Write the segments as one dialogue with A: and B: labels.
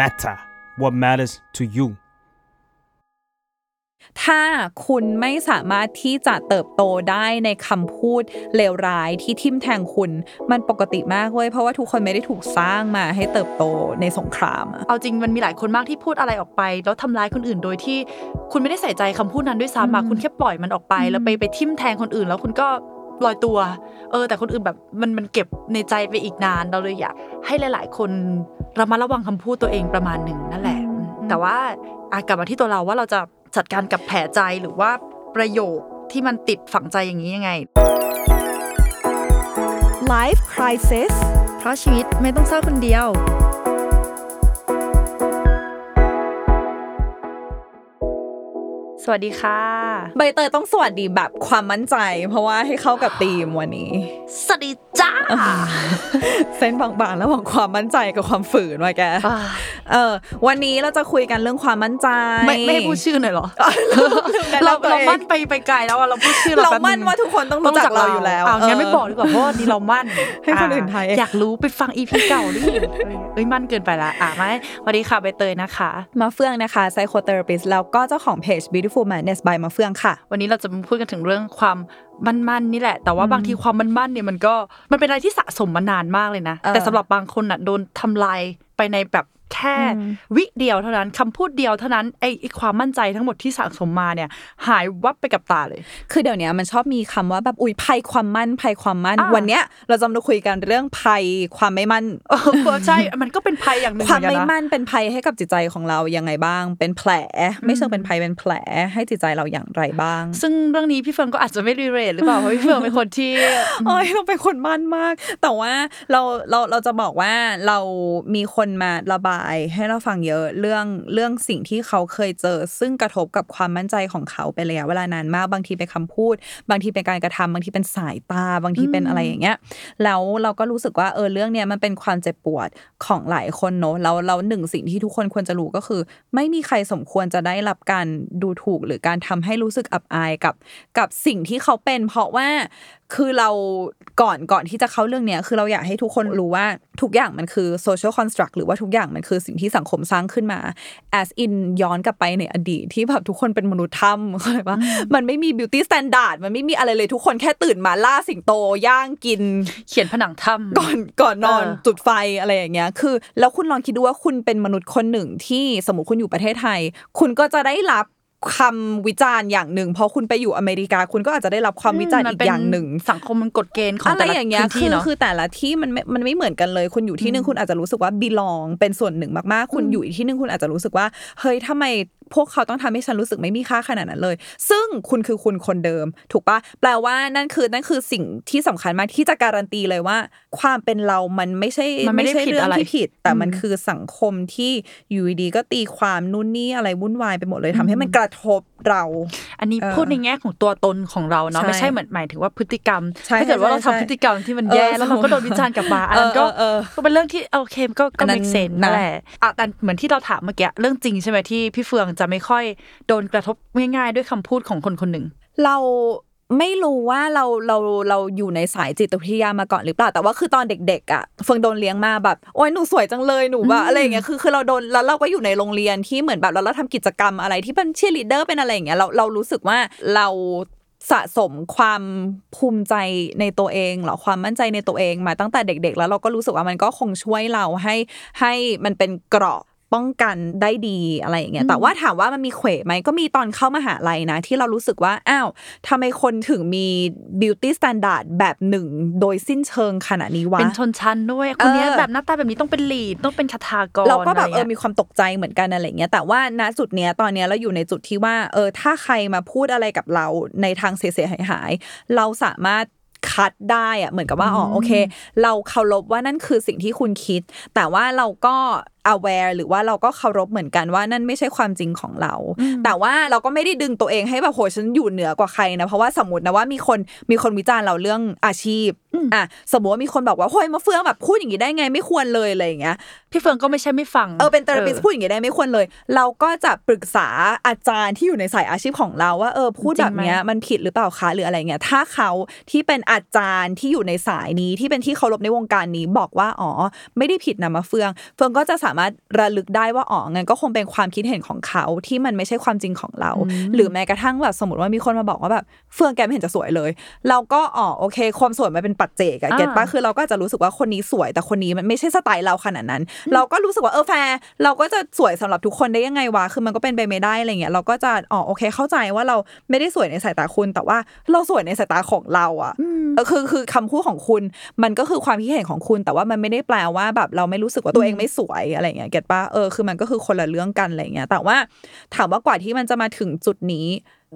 A: matter what matters to you
B: ถ้าคุณไม่สามารถที่จะเติบโตได้ในคำพูดเลวร้ายที่ทิ่มแทงคุณ มันปกติมากเว้ยเพราะว่าทุกคนไม่ได้ถูกสร้างมาให้เติบโตในสงครามอะ
C: เอาจริงมันมีหลายคนมากที่พูดอะไรออกไป แล้วทำร้ายคนอื่นโดยที่ คุณไม่ได้ใส่ใจคำพูดนั้นด้วยซ้ำอะคุณแค่ปล่อยมันออกไป แล้วไปไปทิ่มแทงคนอื่น แล้วคุณก็ ลอยตัว เออ แต่คนอื่นแบบมันมันเก็บในใจไปอีกนานเราเลยอยากให้หลาย ๆ คนระมัดระวังคำพูดตัวเองประมาณหนึ่งนั่นแหละ แต่ว่าอะกลับมาที่ตัวเราว่าเราจะจัดการกับแผลใจหรือว่าประโยคที่มันติดฝังใจอย่างนี้ยังไง
B: Life crisis
C: เพราะชีวิตไม่ต้องเศร้าคนเดียว สวัสดีค่ะ
B: ใบเตยต้องสวัสดีแบบความมั่นใจ เพราะว่าให้เข้ากับธีมวันนี้
C: สวัสดีจ้า
B: เส้นบางๆระหว่างความมั่นใจกับความฝืนว่ะแก เออ วันนี้เราจะคุยกันเรื่องความมั่นใจ
C: ไม่ไม่ให้พูดชื่อหน่อยเหรอ
B: เรา
C: เราเรามั่นไปไปไกลแล้วอะเราพูดชื่อเรา
B: เรา
C: แป๊บ
B: มั่นว่าทุกคนต้องรู้จักเราอยู่แล้ว
C: อ้าวงั้น
B: เออ
C: ไม่บอกดีกว่าเพราะว่านี่เรามั่น
B: ให้คนอื่นทายเอง
C: อยากรู้ไปฟังอีพีเก่าดิเอ้ยมั่นเกินไปละอะมาสวัสดีค่ะใบเตยนะคะ
B: มาเฟื่องนะคะ psychotherapist แล้วก็เจ้าของเพจ beautiful madness by มาเฟื่องค่ะ
C: วันนี้เราจะมาพูดกันถึงเรื่องความมั่นๆนี่แหละ แต่ว่าบางทีความมั่นๆเนี่ยมันก็มันเป็นอะไรที่สะสมมานานมากเลยนะ
B: เออ
C: แต่สำหรับบางคนอะโดนทำลายไปในแบบ แค่วิเดียวเท่านั้นคำพูดเดียวเท่านั้นไอ้ไอ้ความมั่นใจทั้งหมดที่สะสมมาเนี่ย หายวับไปกับตาเลย
B: คือเดี๋ยวนี้มันชอบมีคำว่าแบบอุ้ยภัยความมั่นภัยความมั่น
C: อ่า
B: วันเนี้ยเราจะมาคุยกันเรื่องภัยความไม่มั่น
C: เออใช่มันก็เป็นภัยอย่างหนึ่ง
B: ความ
C: เหอน
B: ไม่
C: กันนะ
B: มั่นเป็นภัยให้กับจิตใจของเรายังไงบ้าง เป็นแผล ไม่เชิงเป็นภัยเป็นแผลให้จิตใจเราอย่างไรบ้าง
C: ซึ่งเรื่องนี้พี่เฟิร์นก็อาจจะไม่รีเรทหรือเปล่าเพราะพี่เฟิร์นเป็นคนที่
B: เอ้ยเราเป็นคนมั่นมาก แต่ว่าเราเราเราจะบอกว่าเรามีคนมาระบายให้เราฟังเยอะเรื่องเรื่องสิ่งที่เขาเคยเจอ ซึ่งกระทบกับความมั่นใจของเขาเป็นระยะเวลานานมากบางทีเป็นคำพูด บางทีเป็นการกระทำบางทีเป็นสายตา บางทีเป็นอะไรอย่างเงี้ยแล้วเราก็รู้สึกว่าเออเรื่องเนี้ยมันเป็นความเจ็บปวดของหลายคนเนอะแล้วเราหนึ่งสิ่งที่ทุกคนควรจะรู้ก็คือ ไม่มีใครสมควรจะได้รับการดูถูกหรือการทำให้รู้สึกอับอายกับกับสิ่งที่เขาเป็น เพราะว่าคือเราก่อนก่อนที่จะเข้าเรื่องเนี้ยคือเราอยากให้ทุกคนรู้ว่าทุกอย่างมันคือ social construct หรือว่าทุกอย่างมันคือสิ่งที่สังคมสร้างขึ้นมา as in ย้อนกลับไปในอดีตที่แบบทุกคนเป็นมนุษย์ถ้ำเข้าใจปะมันไม่มี beauty standard มันไม่มีอะไรเลยทุกคนแค่ตื่นมาล่าสิงโตย่างกิน
C: เขียนผนังถ้ำ
B: ก่อนก่อนนอน
C: เออ
B: จุดไฟอะไรอย่างเงี้ยคือ แล้วคุณลองคิดดูว่าคุณเป็นมนุษย์คนหนึ่งที่สมมติคุณอยู่ประเทศไทย คุณก็จะได้รับ คำวิจารณ์อย่างหนึ่งพอคุณไปอยู่อเมริกา คุณก็อาจจะได้รับความวิจารณ์
C: มั
B: อีก
C: เป็น
B: อย่างหนึ่ง
C: สังคมมันกฎเกณฑ์ของ
B: อะไร
C: แต่ละ
B: อย่างเงี้ย
C: พื้น
B: คื
C: ที่
B: อ
C: เนาะ
B: คือแต่ละที่มันไม่มันไม่เหมือนกันเลยคุณอยู่ที่หนึ่งคุณอาจจะรู้สึกว่า belong เป็นส่วนหนึ่งมากๆ คุณอยู่อีกที่หนึ่งคุณอาจจะรู้สึกว่าเฮ้ยทำไม พวกเขาต้องทำให้ฉันรู้สึกไม่มีค่าขนาดนั้นเลย ซึ่งคุณคือคุณคนเดิม ถูกปะแปลว่านั่นคือนั่นคือสิ่งที่สำคัญมากที่จะการันตีเลยว่า ความเป็นเรามันไม่ใช่
C: มันไม่ได้
B: ใช่
C: ผิด
B: เรื่อง
C: อะไร
B: ที่ผิด แต่มันคือสังคมที่อยู่ดีๆก็ตีความนู่นนี่อะไรวุ่นวายไปหมดเลยทำให้มันกระทบเรา
C: อันนี้
B: เออ
C: พูดในแง่ของตัวตนของเราเนาะ
B: ใช่
C: ไม่ใช่เหมือนหมายถึงว่าพฤติกรรม
B: ใช่
C: ถ้าเกิดว่าเรา
B: ใช่
C: ทำ
B: ใช่
C: พฤติกรรมที่มันแย่
B: เออ
C: แล้วเราก็โดนวิจารณ์กลับมาอันนั้นก็
B: เออเออเออ
C: ก็เป็นเรื่องที่โอเคก็
B: อั
C: ก็
B: นนั้น
C: make sense
B: นะ
C: นั่นแหละอะแต่เหมือนที่เราถามเมื่อกี้เรื่องจริงใช่ไหมที่พี่เฟืองจะไม่ค่อยโดนกระทบง่ายๆ ด้วยคำพูดของคนคนหนึ่ง
B: เราไม่รู้ว่าเราเราเราอยู่ในสายจิตวิทยามาก่อนหรือเปล่า แต่ว่าคือตอนเด็กๆอะเฟืองโดนเลี้ยงมาแบบโอ้ยหนูสวยจังเลยหนูแบบอะไรอย่างเงี้ยคือคือเราโดนแล้วเราก็อยู่ในโรงเรียนที่เหมือนแบบเราเราทำกิจกรรมอะไรที่เป็นเชียร์ลีดเดอร์เป็นอะไรอย่างเงี้ยเราเรารู้สึกว่าเราสะสมความภูมิใจในตัวเองเหรอความมั่นใจในตัวเองมาตั้งแต่เด็ก ๆ แล้วเราก็รู้สึกว่ามันก็คงช่วยเราให้ให้มันเป็นเกราะ ป้องกันได้ดีอะไรอย่างเงี้ยแต่ว่าถามว่ามันมีเขวไหมก็มีตอนเข้ามหาลัยนะ ที่เรารู้สึกว่าอ้าวทำไมคนถึงมี beauty standard แบบหนึ่งโดยสิ้นเชิงขนาดนี้วะ
C: เป็นชนชั้นด้วยคนเนี้ย
B: เออ
C: แบบหน้าตาแบบนี้ต้องเป็นลีดต้องเป็นชะทากร
B: เราก็แบบเอ
C: อะไร
B: อ
C: งี้ย
B: มีความตกใจเหมือนกันอะไรเงี้ยแต่ว่าณจุดเนี้ยตอนเนี้ยเราอยู่ในจุดที่ว่าเออถ้าใครมาพูดอะไรกับเราในทางเสียหายหายๆเราสามารถคัดได้อะเหมือนกับว่าอ๋อโอเค เราเคารพว่านั่นคือสิ่งที่คุณคิด แต่ว่าเราก็ aware หรือว่าเราก็เคารพเหมือนกันว่านั่นไม่ใช่ความจริงของเรา แต่ว่าเราก็ไม่ได้ดึงตัวเองให้แบบโหฉันอยู่เหนือกว่าใครนะเพราะว่าสมมตินะว่ามีคนมีคนวิจารณ์เราเรื่องอาชีพ อะสมมติว่ามีคนบอกว่าเฮ้ยมะเฟืองแบบพูดอย่างนี้ได้ไงไม่ควรเลยอะไรอย่างเงี้ย
C: พี่เฟืองก็ไม่ใช่ไม่ฟัง
B: เออเป็น therapist พูดอย่างนี้ได้ไม่ควรเลย เราก็จะปรึกษาอาจารย์ที่อยู่ในสายอาชีพของเราว่าเออพูดแบบเนี้ยมันผิดหรือเปล่าคะหรืออะไรเงี้ยถ้าเขาที่เป็นอาจารย์ที่อยู่ในสายนี้ที่เป็นที่เคารพในวงการนี้บอกว่าอ๋อไม่ได้ผิดนะมาเฟือง เฟืองก็จะสามารถระลึกได้ว่าอ๋องั้นก็คงเป็นความคิดเห็นของเขาที่มันไม่ใช่ความจริงของเรา หรือแม้กระทั่งแบบสมมติว่ามีคนมาบอกว่าแบบเฟืองแกไม่เห็นจะสวยเลย เราก็อ๋อโอเค ความสวยมันเป็นปัจเจกอะเก็ตปะคือเราก็จะรู้สึกว่าคนนี้สวย แต่คนนี้มันไม่ใช่สไตล์เราขนาดนั้น เราก็รู้สึกว่าเออแฟร์เราก็จะสวยสำหรับทุกคนได้ยังไงวะคือมันก็เป็นไปไม่ได้อะไรเงี้ยเราก็จะอ๋อโอเค เข้าใจว่าเราไม่ได้สวยในสายตาคุณ แต่ว่าเราสวยในสายตาของเราอะเออคือคือคำพูดของคุณ มันก็คือความคิดเห็นของคุณ แต่ว่ามันไม่ได้แปลว่าแบบเราไม่รู้สึกว่าตัวเองไม่สวยอะไรเงี้ยเก็ตปะเออคือมันก็คือคนละเรื่องกันอะไรเงี้ยแต่ว่าถามว่ากว่าที่มันจะมาถึงจุดนี้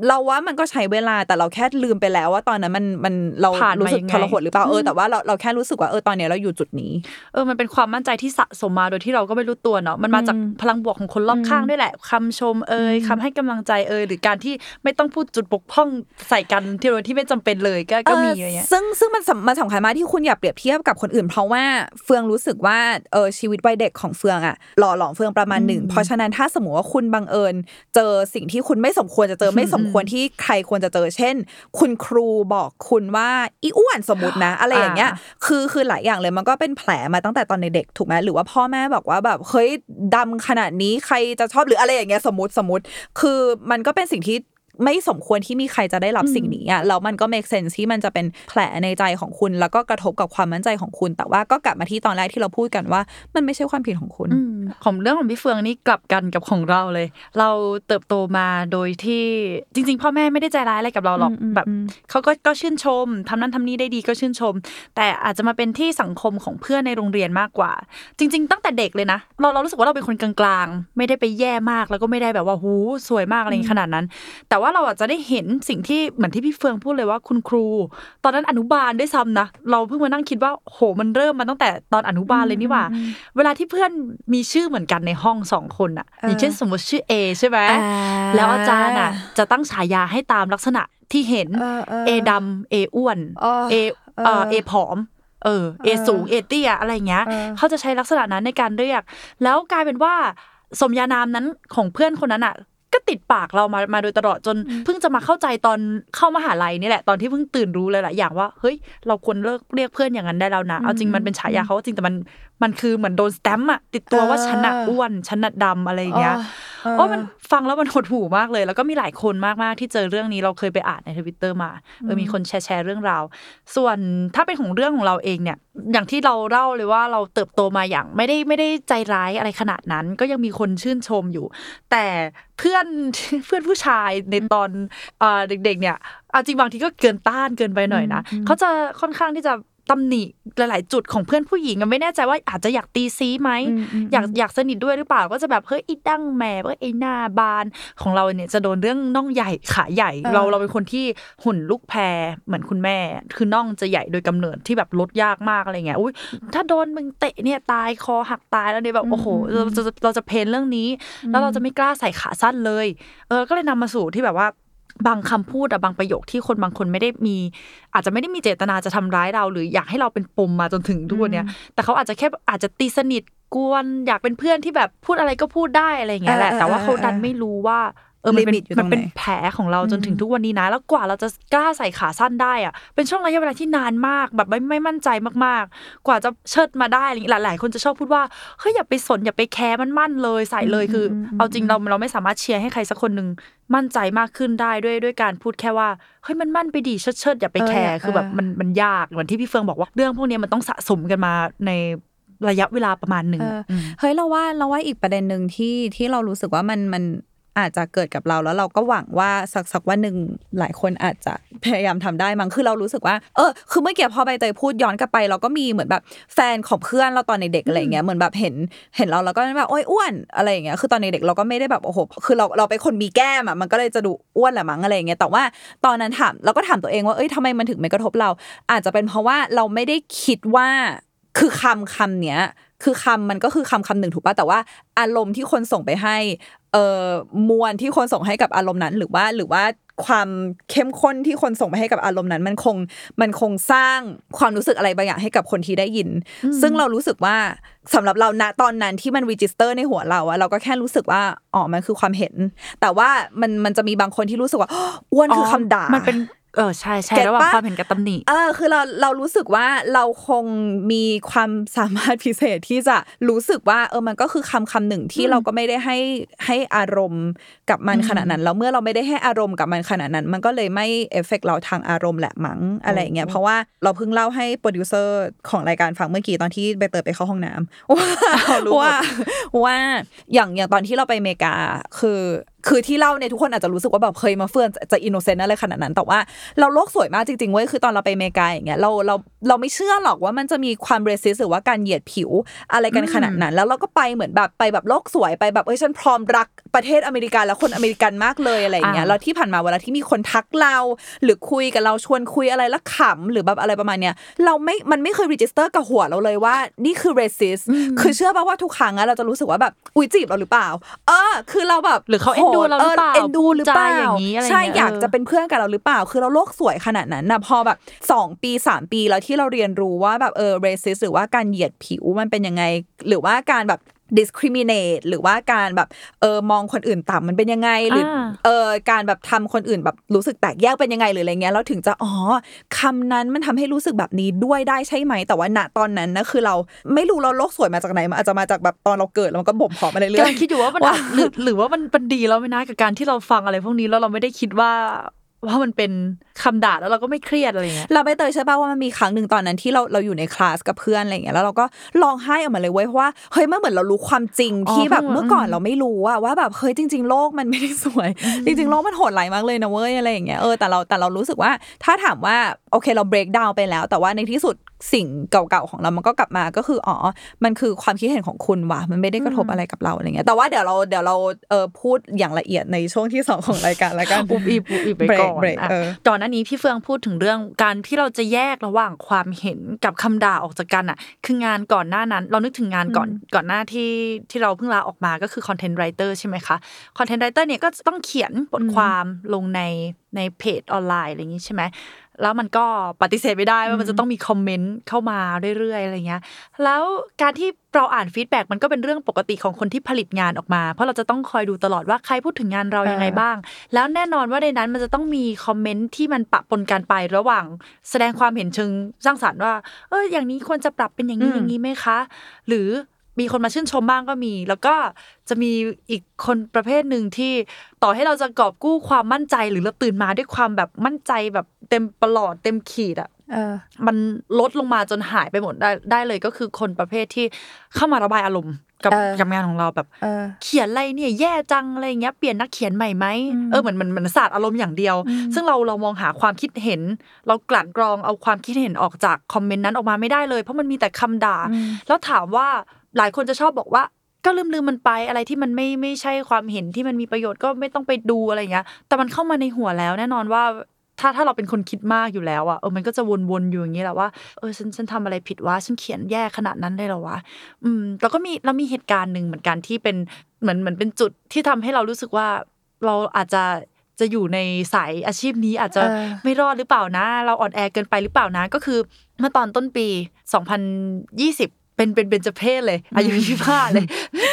B: เราว่ามันก็ใช้เวลาแต่เราแค่ลืมไปแล้วว่าตอนนั้นมันมันเรา
C: ผ่านมา
B: รู้สึก
C: ยังไง
B: ทรหดหรือเปล่าเออแต่ว่าเราเราแค่รู้สึกว่าเออตอนเนี้ยเราอยู่จุดนี้
C: เออมันเป็นความมั่นใจที่สะสมมาโดยที่เราก็ไม่รู้ตัวเนาะมันมาจากพลังบวกของคนรอบข้างด้วยแหละคำชมเอ่ยคำให้กำลังใจเอ่ยหรือการที่ไม่ต้องพูดจุดบกพร่องใส่กันที่โดยที่ไม่จำเป็นเลยก็ก็มี
B: เอ
C: อะไร
B: อ
C: เงี้ย
B: ซึ่งซึ่งมันสำมันสำคัญมากที่คุณอย่าเปรียบเทียบกับคนอื่น เพราะว่าเฟืองรู้สึกว่าเออชีวิตวัยเด็กของเฟืองอะหล่อหลอมเฟืองประมาณหนึ่งเพราะฉะนั้นถ้าสมมติว่าคุณบังเอิญ เจอสิ่งที่คุณไม่สมควรจะเจอไม่สมควรที่ใครควรจะเจอเช่น คุณครูบอกคุณว่าอีอ้วนสมมตินะ อะไรอย่างเงี้ย คือคือหลายอย่างเลยมันก็เป็นแผลมาตั้งแต่ตอนเด็กๆถูกไหมหรือว่าพ่อแม่บอกว่าแบบเฮ้ยดำขนาดนี้ใครจะชอบหรืออะไรอย่างเงี้ยสมมติสมมติ คือมันก็เป็นสิ่งที่ไม่สมควรที่มีใครจะได้รับสิ่งนี้อะแล้วมันก็ make sense ที่มันจะเป็นแผลในใจของคุณ แล้วก็กระทบกับความมั่นใจของคุณ แต่ว่าก็กลับมาที่ตอนแรกที่เราพูดกันว่า มันไม่ใช่ความผิดของคุณ
C: อืม ของเรื่องของพี่เฟืองนี่กลับกันกับของเราเลย เราเติบโตมาโดยที่จริง ๆ พ่อแม่ไม่ได้ใจร้ายอะไรกับเราหรอก
B: อืมอืม
C: แบบ
B: อืม
C: เขาก็ก็ชื่นชมทำนั้นทำนี้ได้ดีก็ชื่นชม แต่อาจจะมาเป็นที่สังคมของเพื่อนในโรงเรียนมากกว่า จริง ๆ ตั้งแต่เด็กเลยนะ เราเรารู้สึกว่าเราเป็นคนกลางๆ ไม่ได้ไปแย่มากแล้วก็ไม่ได้แบบว่าหูสวยมากอะไรขนาดนั้น แต่ว่าเราอาจจะได้เห็นสิ่งที่เหมือนที่พี่เฟืองพูดเลยว่าคุณครู ตอนนั้นอนุบาลได้วยซ้ำนะ เราเพิ่งมานั่งคิดว่าโหมันเริ่มมาตั้งแต่ตอนอนุบาลเลยนี่หว่า เวลาที่เพื่อนมีชื่อเหมือนกันในห้องสองคนอะ
B: เออ
C: อย่างเช่นสมมติชื่อ A ใช่ไหม
B: อ่า
C: แล้วอาจารย์อะ จะตั้งฉายาให้ตามลักษณะที่เห็น
B: เออเออ
C: A ดำ A อ้วน
B: อ๋อ
C: A เอ่อ
B: เอ
C: A
B: อ
C: ผอมเออ A สูง A เตี้ยอะไรอย่างเงี้ย
B: เออ
C: เขาจะใช้ลักษณะนั้นในการเรียก แล้วกลายเป็นว่าสมญานามนั้นของเพื่อนคนนั้นอะก็ติดปากเรามามาโดยตลอดจนเพิ่งจะมาเข้าใจตอนเข้ามหาลัยนี่แหละตอนที่เพิ่งตื่นรู้เลยแหละอย่างว่าเฮ้ยเราควรเลิกเรียกเพื่อนอย่างนั้นได้แล้วนะเอาจริงมันเป็นฉายาเขาก็จริงแต่มัน มันคือเหมือนโดนสแตมป์อะติดตัวว่าฉันน่ะอ้วนฉันน่ะดำอะไรอย่างเงี้ย
B: เออ
C: โอ้มันฟังแล้วมันหดหู่มากเลย แล้วก็มีหลายคนมากๆที่เจอเรื่องนี้เราเคยไปอ่านในทวิตเตอร์มาเออมีคนแชร์แชร์เรื่องราว ส่วนถ้าเป็นของเรื่องของเราเองเนี่ย อย่างที่เราเล่าเลยว่าเราเติบโตมาอย่างไม่ได้ไม่ได้ใจร้ายอะไรขนาดนั้น ก็ยังมีคนชื่นชมอยู่ แต่เพื่อนเพื่อนผู้ชายในตอนเอ่อเด็กๆเนี่ยเอาจริงบางทีก็เกินต้านเกินไปหน่อยนะเขาจะค่อนข้างที่จะ ตำหนิหลาย ๆ จุดของเพื่อนผู้หญิงอะไม่แน่ใจว่าอาจจะอยากตีซี้ไหม
B: อืมอืม
C: อยากอยากสนิทด้วยหรือเปล่าก็จะแบบเฮ้ยไอ้ดั้งแม่ว่าไอ้หน้าบานของเราเนี่ยจะโดนเรื่องน่องใหญ่ขาใหญ่
B: เออ
C: เราเราเป็นคนที่หุ่นลูกแพรเหมือนคุณแม่ คือน่องจะใหญ่โดยกำเนิดที่แบบลดยากมากอะไรเงี้ยอุ้ยถ้าโดนมึงเตะเนี่ยตายคอหักตายแล้วเนี่ยแบบโอ้โหเราจะเราจะเพนเรื่องนี้ แล้วเราจะไม่กล้าใส่ขาสั้นเลย เออก็เลยนำมาสู่ที่แบบว่า บางคำพูดอะบางประโยคที่คนบางคนไม่ได้มี อาจจะไม่ได้มีเจตนาจะทำร้ายเรา หรืออยากให้เราเป็นปมมาจนถึงทุกวันเนี้ยแต่เขาอาจจะแค่อาจจะตีสนิทกวน อยากเป็นเพื่อนที่แบบพูดอะไรก็พูดได้อะไรอย่างเงี้ยแหละ
B: เออเออ
C: แต่ว่าเขาดัน
B: เออ
C: ไม่รู้ว่า เออมันเป็น
B: limit อยู่ตรง
C: มันเป็น
B: ไหน
C: แผลของเราจนถึงทุกวันนี้นะ แล้วกว่าเราจะกล้าใส่ขาสั้นได้อะเป็นช่วงระยะเวลาที่นานมากแบบไม่ไม่มั่นใจมากๆ กว่าจะเชิดมาได้อะไรอย่างเงี้ยหลายๆคนจะชอบพูดว่าเฮ้ยอย่าไปสนอย่าไปแคร์มันมั่นเลยใส่เลยคืออเอาจริงเราเราไม่สามารถเชียร์ให้ใครสักคนหนึ่งมั่นใจมากขึ้นได้ด้วยด้วยการพูดแค่ว่าเฮ้ยมันมั่นไปดีเชิดเชิดๆอย่าไปแคร์
B: เออ
C: คือแบบ
B: เออ
C: มันมันยากเหมือนที่พี่เฟืองบอกว่าเรื่องพวกเนี้ยมันต้องสะสมกันมาในระยะเวลาประมาณหนึ่ง
B: เออ
C: ม
B: เฮ้ยเราว่าเราว่าอีกประเด็นหนึ่งที่ที่เรารู้สึกว่ามันมัน อาจจะเกิดกับเราแล้วเราก็หวังว่าสักสักวันหนึ่งหลายคนอาจจะพยายามทำได้มั้งคือเรารู้สึกว่า เออ คือเมื่อกี้พอใบเตยพูดย้อนกลับไป เราก็มีเหมือนแบบแฟนของเพื่อนเราตอนในเด็กอะไรอย่างเงี้ยเหมือนแบบเห็นเห็นเราแล้วก็แบบโอ้ยอ้วนอะไรอย่างเงี้ยคือตอนในเด็กเราก็ไม่ได้แบบโอ้โหคือเราเราเป็นคนมีแก้มอะมันก็เลยจะดูอ้วนแหละมั้งอะไรอย่างเงี้ยแต่ว่าตอนนั้นถามเราก็ถามตัวเองว่าเอ้ยทำไมมันถึงไม่กระทบเรา อาจจะเป็นเพราะว่าเราไม่ได้คิดว่าคือคำคำเนี้ยคือคำมันก็คือคำคำหนึ่งถูกป่ะแต่ว่าอารมณ์ที่คนส่งไปให้ เอ่อมวลที่คนส่งให้กับอารมณ์นั้น หรือว่าหรือว่าความเข้มข้นที่คนส่งไปให้กับอารมณ์นั้น มันคงมันคงสร้างความรู้สึกอะไรบางอย่างให้กับคนที่ได้ยิน ซึ่งเรารู้สึกว่าสำหรับเราณตอนนั้นที่มันรีจิสเตอร์ในหัวเราอะเราก็แค่รู้สึกว่าอ๋อมันคือความเห็น แต่ว่ามันมันจะมีบางคนที่รู้สึกว่าอ้วนคือคำด่า
C: มันเป็น เออใช่ใช่
B: get
C: ระหว่าง
B: ปะ
C: ความเห็นกับตำหนิ
B: เออคือเราเรารู้สึกว่าเราคงมีความสามารถพิเศษที่จะรู้สึกว่าเออมันก็คือคำคำหนึ่งที่เราก็ไม่ได้ให้ให้อารมณ์กับมันขนาดนั้น แล้วเมื่อเราไม่ได้ให้อารมณ์กับมันขนาดนั้น มันก็เลยไม่เอฟเฟกเราทางอารมณ์แหละมั้งอะไรอย่างเงี้ยเพราะว่าเราเพิ่งเล่าให้โปรดิวเซอร์ของรายการฟังเมื่อกี้ตอนที่ใบเตยไปเข้าห้องน้ำว่า
C: รู้หมด
B: ว่าว่าอย่างอย่างตอนที่เราไปอเมริกาคือคือที่เล่าเนี่ยทุกคนอาจจะรู้สึกว่าแบบเฮ้ยมะเฟืองจะจะ innocent อะไรขนาดนั้น แต่ว่าเราโลกสวยมากจริงๆเว้ยคือตอนเราไปอเมริกาอย่างเงี้ยเราเราเราไม่เชื่อหรอกว่ามันจะมีความ racist หรือว่าการเหยียดผิวอะไรกันขนาดนั้น แล้วเราก็ไปเหมือนแบบไปแบบโลกสวยไปแบบเอ้ยฉันพร้อมรักประเทศอเมริกาและคนอเมริกันมากเลยอะไรอย่างเงี้ย
C: อ่า
B: แล้วที่ผ่านมาเวลาที่มีคนทักเรา หรือคุยกับเราชวนคุยอะไรแล้วขำหรือแบบอะไรประมาณเนี้ยเราไม่มันไม่เคย register กับหัวเราเลยว่า นี่คือเรสิสคือเชื่อป่ะว่าทุกครั้งอะเราจะรู้สึกว่าแบบอุ้ยจีบเราหรือเปล่า เออ คือเราแบบ
C: หรือเขาเอ็นดูเราหรือเปล่า
B: เอ็นดูหรือเปล่า
C: พูดจาอย่างนี้อะไร
B: ใช่
C: เงี้ย
B: อยาก
C: เออ
B: จะเป็นเพื่อนกับเราหรือเปล่า คือเราโลกสวยขนาดนั้นนะพอแบบสองปีสามปีแล้วที่เราเรียนรู้ว่าแบบเออเรสิสหรือว่าการเหยียดผิวมันเป็นยังไง หรือว่าการแบบ discriminate หรือว่าการแบบเออมองคนอื่นต่ำมันเป็นยังไงหรืออาเออการแบบทำคนอื่นแบบรู้สึกแตกแยกเป็นยังไงหรืออะไรเงี้ยเราถึงจะอ๋อคำนั้นมันทำให้รู้สึกแบบนี้ด้วยได้ใช่ไหม แต่ว่าณตอนนั้นนะคือเราไม่รู้เราโลกสวยมาจากไหนมันอาจจะมาจากแบบตอนเราเกิดแล้วมันก็บ่มเพาะมาเรื่อยๆ
C: กำลังคิดอยู่ว่ามันอาจหรือหรือว่ามันมันดีแล้วไหมนะกับการที่เราฟังอะไรพวกนี้แล้วเราไม่ได้คิดว่า ว่ามันเป็นคำด่าแล้วเราก็ไม่เครียดอะไรเงี้ย
B: เราไม่เตยใช่ป่ะว่ามันมีครั้งหนึ่งตอนนั้นที่เราเราอยู่ในคลาสกับเพื่อนอะไรอย่างเงี้ยแล้วเราก็ร้องไห้ออกมาเลยเว้ยเพราะว่าเฮ้ยมันเหมือนเรารู้ความจริง
C: อ๋อ
B: ที่แบบ
C: เพิ่ง
B: เมื่อก่อนเราไม่รู้อะว่าแบบเฮ้ยจริง ๆ โลกมันไม่ได้สวย จริง ๆ โลกมันโหดร้ายมากเลยนะเว้ยอะไรอย่างเงี้ยเออแต่เราแต่เรารู้สึกว่าถ้าถามว่าโอเคเรา break down ไปแล้ว แต่ว่าในที่สุด สิ่งเก่าๆของเรามันก็กลับมาก็คืออ๋อ มันคือความคิดเห็นของคุณว่ะมันไม่ได้กระทบอะไรกับเราอะไรเงี้ยแต่ว่าเดี๋ยวเราเดี๋ยวเราเออพูดอย่างละเอียดในช่วงที่สองของรายการแล้วกัน
C: อุบอิบอุบอิบไป
B: เบรก
C: ก่อน
B: เบรก
C: อะ
B: เออ
C: ก่อนหน้านี้พี่เฟืองพูดถึงเรื่องการที่เราจะแยกระหว่างความเห็นกับคำด่าออกจากกันอะ คืองานก่อนหน้านั้น เรานึกถึงงานก่อนก่อนหน้าที่ที่เราเพิ่งลาออกมาก็คือ content writer ใช่ไหมคะ content writer เนี่ยก็จะต้องเขียนบทความลงในในเพจออนไลน์อะไรอย่างนี้ใช่ไหม แล้วมันก็ปฏิเสธไม่ได้ว่ามันจะต้องมีคอมเมนต์เข้ามาเรื่อยๆอะไรเงี้ย แล้วการที่เราอ่าน feedback มันก็เป็นเรื่องปกติของคนที่ผลิตงานออกมา เพราะเราจะต้องคอยดูตลอดว่าใครพูดถึงงานเรายังไงบ้าง แล้วแน่นอนว่าในนั้นมันจะต้องมีคอมเมนต์ที่มันปะปนกันไประหว่าง แสดงความเห็นเชิงสร้างสรรค์ว่า เอออย่างนี้ควรจะปรับเป็นอย่างนี้
B: อืม
C: อย่างนี้ไหมคะ หรือ มีคนมาชื่นชมบ้างก็มี แล้วก็จะมีอีกคนประเภทหนึ่งที่ต่อให้เราจะกอบกู้ความมั่นใจหรือเราตื่นมาด้วยความแบบมั่นใจแบบเต็มปลอดเต็มขีดอะ
B: เออ
C: มันลดลงมาจนหายไปหมดได้ได้เลยก็คือคนประเภทที่เข้ามาระบายอารมณ์กับ
B: เออ
C: กับงานของเราแบบ
B: เออ
C: เขียนอะไรเนี่ยแย่จังอะไรเงี้ยเปลี่ยนนักเขียนใหม่ไหม
B: อืม
C: เออเหมือนเหมือนเหมือนศาสตร์อารมณ์อย่างเดียว ซึ่งเราเรามองหาความคิดเห็น เรากลั่นกรองเอาความคิดเห็นออกจากคอมเมนต์นั้นออกมาไม่ได้เลย เพราะมันมีแต่คำด่า แล้วถามว่า หลายคนจะชอบบอกว่า ก็ลืมลืมมันไปอะไรที่มันไม่ไม่ใช่ความเห็นที่มันมีประโยชน์ก็ไม่ต้องไปดูอะไรเงี้ย แต่มันเข้ามาในหัวแล้วแน่นอนว่าถ้าถ้าเราเป็นคนคิดมากอยู่แล้วอะเออมันก็จะวนๆอยู่อย่างนี้แหละว่าเออฉันฉันทำอะไรผิดวะฉันเขียนแย่ขนาดนั้นเลยเหรอวะอืมแล้วก็มีเรามีเหตุการณ์หนึ่งเหมือนกันที่เป็นเหมือนเหมือนเป็นจุดที่ทำให้เรารู้สึกว่าเราอาจจะจะอยู่ในสายอาชีพนี้อาจจะ
B: เออ
C: ไม่รอดหรือเปล่านะ เราอ่อนแอเกินไปหรือเปล่านะ ก็คือเมื่อตอนต้นปี 2020 เป็นเป็นเบญจเพศเลย อายุยี่ห้าเลย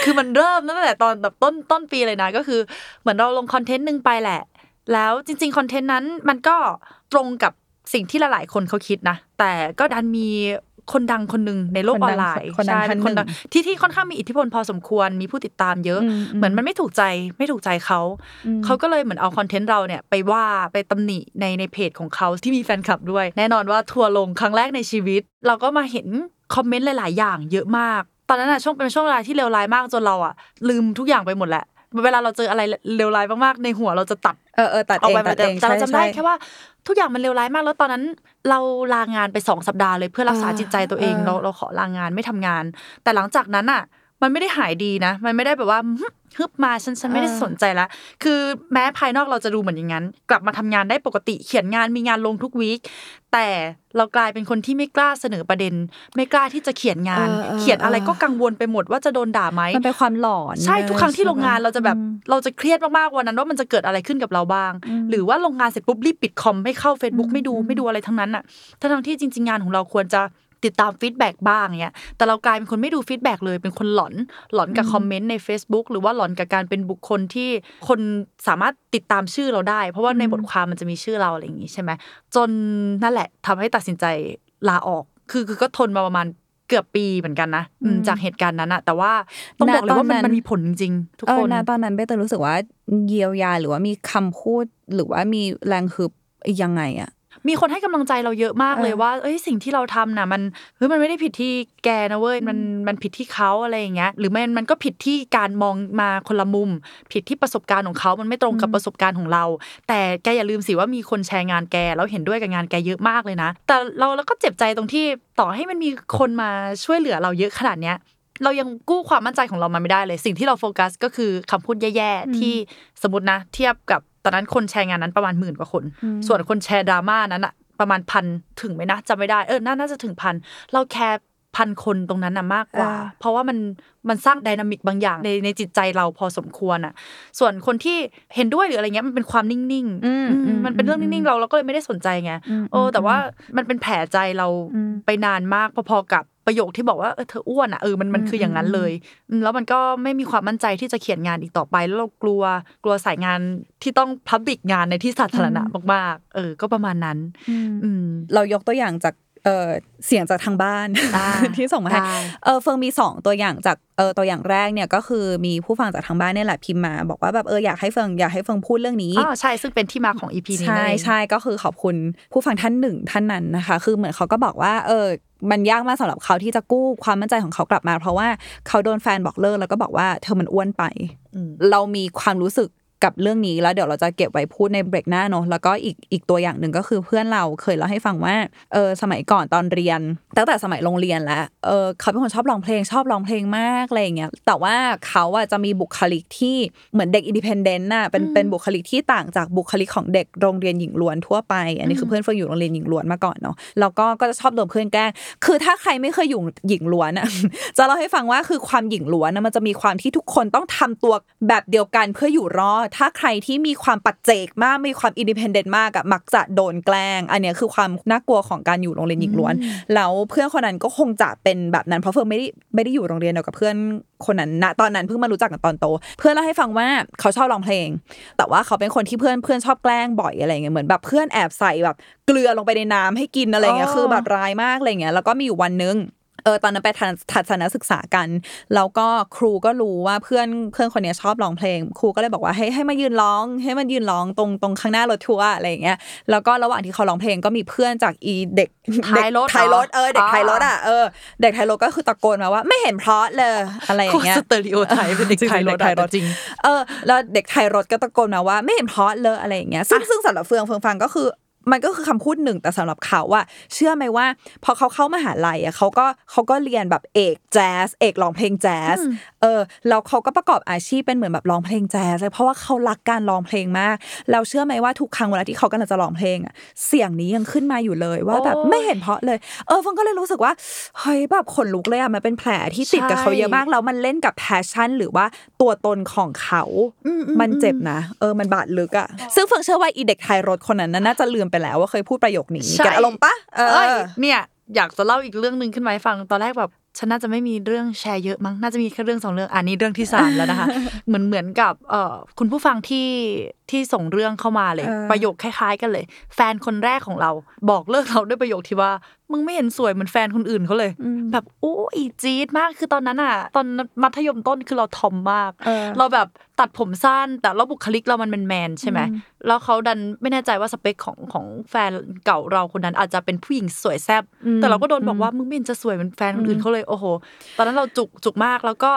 C: คือมันเริ่มตั้งแต่ตอนแบบต้นต้นปีเลยนะ ก็คือเหมือนเราลงคอนเทนต์หนึ่งไปแหละ แล้วจริงๆคอนเทนต์นั้นมันก็ตรงกับสิ่งที่หลายๆคนเขาคิดนะ แต่ก็ดันมี คนดังคนหนึ่งในโลก
B: คน
C: อ
B: ดั
C: องนไลน์
B: คนดัง
C: ใช่
B: ท่าน
C: เป็นคนดัง
B: หนึ่ง
C: ที่ที่ค่อนข้างมีอิทธิพลพอสมควรมีผู้ติดตามเยอะ
B: อืมอืม
C: เหมือนมันไม่ถูกใจไม่ถูกใจเขา
B: อืม
C: เขาก็เลยเหมือนเอาคอนเทนต์เราเนี่ยไปว่าไปตำหนิในในเพจของเขาที่มีแฟนคลับด้วย แน่นอนว่าทัวร์ลงครั้งแรกในชีวิต เราก็มาเห็นคอมเมนต์หลาย ๆ อย่างเยอะมากตอนนั้นอะช่วงเป็นช่วงเวลาที่เลวร้ายมากจนเราอะลืมทุกอย่างไปหมดแหละ เวลาเราเจออะไรเลวร้ายมากๆในหัวเราจะตัด
B: เออเออตัด
C: ออก
B: เอง
C: ไป
B: ตัด
C: แต่
B: เอง
C: แต่เรา
B: ใช่
C: จำได้
B: ใช่
C: แค่ว่าทุกอย่างมันเลวร้ายมากแล้วตอนนั้น เราลางานไปสองสัปดาห์เลยเพื่อรักษา
B: เออ
C: จิตใจตัวเอง
B: เออ
C: เราเราขอลางานไม่ทำงาน แต่หลังจากนั้นอะ มันไม่ได้หายดีนะ มันไม่ได้แบบว่าฮึบฮึบมาฉันฉันไม่ได้
B: เออ
C: สนใจละคือแม้ภายนอกเราจะดูเหมือนอย่างนั้น กลับมาทำงานได้ปกติเขียนงานมีงานลงทุกวีคแต่เรากลายเป็นคนที่ไม่กล้าเสนอประเด็น ไม่กล้าที่จะเขียนงาน
B: เออเออ
C: เขียนอะไรก็กังวลไปหมดว่าจะโดนด่าไหม
B: มันเป็นความหลอน
C: ใช่ทุกครั้งที่โรงงานเราจะแบบ
B: อืม
C: เราจะเครียดมากๆวันนั้นว่ามันจะเกิดอะไรขึ้นกับเราบ้าง
B: อืม
C: หรือว่าโรงงานเสร็จปุ๊บรีบปิดคอมไม่เข้า Facebook
B: อืม
C: ไม่ดูไม่ดูอะไรทั้งนั้นอะทั้งๆที่จริง ๆ งานของเราควรจะ ติดตาม feedback บ้างเนี้ยแต่เรากลายเป็นคนไม่ดู feedback เลย เป็นคนหลอน หลอนกับคอมเมนต์ใน Facebook หรือว่าหลอนกับการเป็นบุคคลที่คนสามารถติดตามชื่อเราได้ เพราะว่าในบทความมันจะมีชื่อเราอะไรอย่างงี้ใช่ไหม จนนั่นแหละทำให้ตัดสินใจลาออก คือคือก็ทนมาประมาณเกือบปีเหมือนกันนะอืม
B: อืม
C: จากเหตุการณ์นั้นอะแต่ว่าต้องบอกเลยว่ามันมันมีผลจริงๆทุก
B: เอ
C: ค
B: อนนะตอนนั้นเบเตอร์รู้สึกว่าเยียวยาหรือว่ามีคำพูดหรือว่ามีแรงฮึบยังไงอะ
C: มีคนให้กำลังใจเราเยอะมากเลย
B: เออ
C: ว่า เอ้ยสิ่งที่เราทำน่ะมันเฮ้ยมันไม่ได้ผิดที่แกนะเว้ยมันมันผิดที่เขาอะไรอย่างเงี้ย หรือมันมันก็ผิดที่การมองมาคนละมุม ผิดที่ประสบการณ์ของเขามันไม่ตรงกับประสบการณ์ของเรา แต่แกอย่าลืมสิว่ามีคนแชร์งานแกแล้วเห็นด้วยกับงานแกเยอะมากเลยนะ แต่เราแล้วก็เจ็บใจตรงที่ต่อให้มันมีคนมาช่วยเหลือเราเยอะขนาดเนี้ยเรายังกู้ความมั่นใจของเรามาไม่ได้เลย สิ่งที่เราโฟกัสก็คือคำพูดแย่ๆที่สมมตินะ เทียบกับต อนนั้นคนแชร์งานนั้นประมาณหมื่นกว่าคน ส่วนคนแชร์ดราม่านั้นอะประมาณพันถึงไหมนะจำไม่ได้เออน่าน่าจะถึงพันเราแคร์ พันคนตรงนั้นน่ะมากกว่า
B: อ่า
C: เพราะว่ามันมันสร้างไดนามิกบางอย่างในในจิตใจเราพอสมควรอะ ส่วนคนที่เห็นด้วยหรืออะไรเงี้ยมันเป็นความนิ่งๆ
B: อืม
C: อืม
B: อืม
C: มันเป็นเรื่องนิ่งๆเราเราก็เลยไม่ได้สนใจไง
B: อืม
C: โอ้แต่ว่ามันเป็นแผลใจเรา
B: อืม
C: ไปนานมากพอๆกับประโยคที่บอกว่าเออเธออ้วนอะเออมันมันคืออย่างนั้นเลยอืมแล้วมันก็ไม่มีความมั่นใจที่จะเขียนงานอีกต่อไป แล้วเรากลัวกลัวสายงานที่ต้องพับบิกงานในที่สาธารณะมากๆเออก็ประมาณนั้นอืม
B: เรายกตัวอย่างจาก เออเสียงจากทางบ้าน
C: ได้
B: ที่ส่งมาให้
C: ได้
B: เออเฟิงมีสองตัวอย่างจากเออตัวอย่างแรกเนี่ยก็คือมีผู้ฟังจากทางบ้านเนี่ยแหละพิมพ์มา บอกว่าแบบเอออยากให้เฟิงอยากให้เฟิงพูดเรื่องนี้
C: อ๋อใช่ซึ่งเป็นที่มาของอีพีนี้
B: ใช่
C: นั่นเอง
B: ใช่ก็คือขอบคุณผู้ฟังท่านหนึ่งท่านนั้นนะคะ คือเหมือนเขาก็บอกว่าเออมันยากมากสำหรับเขาที่จะกู้ความมั่นใจของเขากลับมา เพราะว่าเขาโดนแฟนบอกเลิกแล้วก็บอกว่าเธอมันอ้วนไป
C: อืม
B: เรามีความรู้สึก กับเรื่องนี้แล้วเดี๋ยวเราจะเก็บไว้พูดในเบรกหน้าเนอะแล้วก็อีกอีกตัวอย่างหนึ่งก็คือเพื่อนเราเคยเล่าให้ฟังว่าเออสมัยก่อนตอนเรียน ตั้งแต่สมัยโรงเรียนแล้วเออเขาเป็นคนชอบร้องเพลงชอบร้องเพลงมากอะไรอย่างเงี้ยแต่ว่าเขาอะจะมีบุคลิกที่เหมือนเด็ก independent น่ะเป็นเป็นบุคลิกที่ต่างจากบุคลิกของเด็กโรงเรียนหญิงล้วนทั่วไป อันนี้คือเพื่อนเฟิร์นอยู่โรงเรียนหญิงล้วนมาก่อนเนาะแล้วก็ก็จะชอบโดนเพื่อนแกล้งคือถ้าใครไม่เคยอยู่หญิงล้วนอะจะเล่าให้ฟังว่าคือความหญิงล้วนนะมันจะมีความที่ทุกคนต้องทำตัวแบบเดียวกันเพื่ออยู่รอดถ้าใครที่มีความปัจเจกมากมีความ independent มากอะมักจะโดนแกล้ง อันเนี้ยคือความน่ากลัวของการอยู่โรงเรียนหญิงล้วน แล้วเพื่อนคนนั้นก็คงจะเป็นแบบนั้น เพราะเฟิร์นไม่ได้ไม่ได้อยู่โรงเรียนเดียวกับเพื่อนคนนั้นณตอนนั้นเพิ่งมารู้จักกันตอนโต เพื่อนเล่าให้ฟังว่าเขาชอบร้องเพลง แต่ว่าเขาเป็นคนที่เพื่อนเพื่อนชอบแกล้งบ่อยอะไรเงี้ยเหมือนแบบเพื่อนแอบใส่แบบเกลือลงไปในน้ำให้กินอะไรเงี้ย
C: อ๋อ
B: คือแบบร้ายมากอะไรเงี้ยแล้วก็มีอยู่วันนึง เออตอนนั้นไปทันทัศนศึกษากันแล้วก็ครูก็รู้ว่าเพื่อนเพื่อนคนเนี้ยชอบร้องเพลง ครูก็เลยบอกว่าให้ให้มายืนร้อง ให้มันยืนร้องตรงตรงข้างหน้ารถทัวร์อะไรอย่างเงี้ยแล้วก็ระหว่างที่เขาร้องเพลงก็มีเพื่อนจากอีเด็ก
C: ท้ายรถ
B: เด็กท้ายรถ
C: เหรอ
B: เออเด็ก
C: อ่า
B: ท้ายรถอะเออเด็กท้ายรถก็คือตะโกนมาว่าไม่เห็นเพราะเลยอะไรอย่างเงี้ย
C: สเตอริโอไทป์เป็นเด็กไทยรถ
B: จริงๆเด็กไทยรถ
C: จริง
B: เออแล้วเด็กไทยรถก็ตะโกนมาว่าไม่เห็นเพราะเลยอะไรอย่างเงี้ยซึ่งซึ่งสำหรับเฟืองเฟืองฟังก็คือ มันก็คือคำพูดหนึ่งแต่สำหรับเขาอะเชื่อไหมว่า พอเขาเข้ามหาลัยอะเขาก็เขาก็เรียนแบบเอกแจ๊สเอกร้องเพลงแจ๊สเออแล้วเขาก็ประกอบอาชีพเป็นเหมือนแบบร้องเพลงแจ๊สเลยเพราะว่าเขารักการร้องเพลงมากเราเชื่อไหมว่าทุกครั้งเวลาที่เขากำลังจะร้องเพลงอะเสียงนี้ยังขึ้นมาอยู่เลยว่าแบบ
C: โอ้ย
B: ไม่เห็นเพราะเลย เออเฟังก็เลยรู้สึกว่าเฮ้ยแบบขนลุกเลยอะมันเป็นแผลที่ติดกับเขาเยอะมากแล้วมันเล่นกับแพชชั่น หรือว่าตัวตนของเขา
C: อืมอืม
B: มันเจ็บนะ เออมันบาดลึกอะซึ่งเฟิงเชื่อว่าอีเด็กไทยรถคนนั้นน่ะน่าจะลืมไปแล้วว่าเคยพูดประโยคนี้
C: ใช่
B: แกอารมณ์ปะเอ
C: เอ้ย
B: อ
C: เนี่ยอยากจะเล่าอีกเรื่องหนึ่งขึ้นมาให้ฟังตอนแรกแบบฉันน่าจะไม่มีเรื่องแชร์เยอะมั้งน่าจะมีแค่เรื่องสองเรื่องอันนี้เรื่องที่สามแล้วนะคะเหมือนเหมือนกับเอ่อคุณผู้ฟังที่ที่ส่งเรื่องเข้ามาเลย
B: เออ
C: ประโยคคล้าย ๆ กันเลย แฟนคนแรกของเราบอกเลิกเราด้วยประโยคที่ว่ามึงไม่เห็นสวยเหมือนแฟนคนอื่นเขาเลย แบบโอ้ยจี๊ดมากคือตอนนั้นอะ ตอนมัธยมต้นคือเราทอมมาก
B: เออ
C: เราแบบตัดผมสั้น แต่เราบุคลิกเรามันเป็นแมนใช่ไหมแล้วเขาดันไม่แน่ใจว่าสเปคของของแฟนเก่าเราคนนั้นอาจจะเป็นผู้หญิงสวยแซ่บแต่เราก็โดนบอกว่ามึงไม่เห็นจะสวยเหมือนแฟนคนอื่นเขาเลยโอ้โห ตอนนั้นเราจุกจุกมากแล้วก็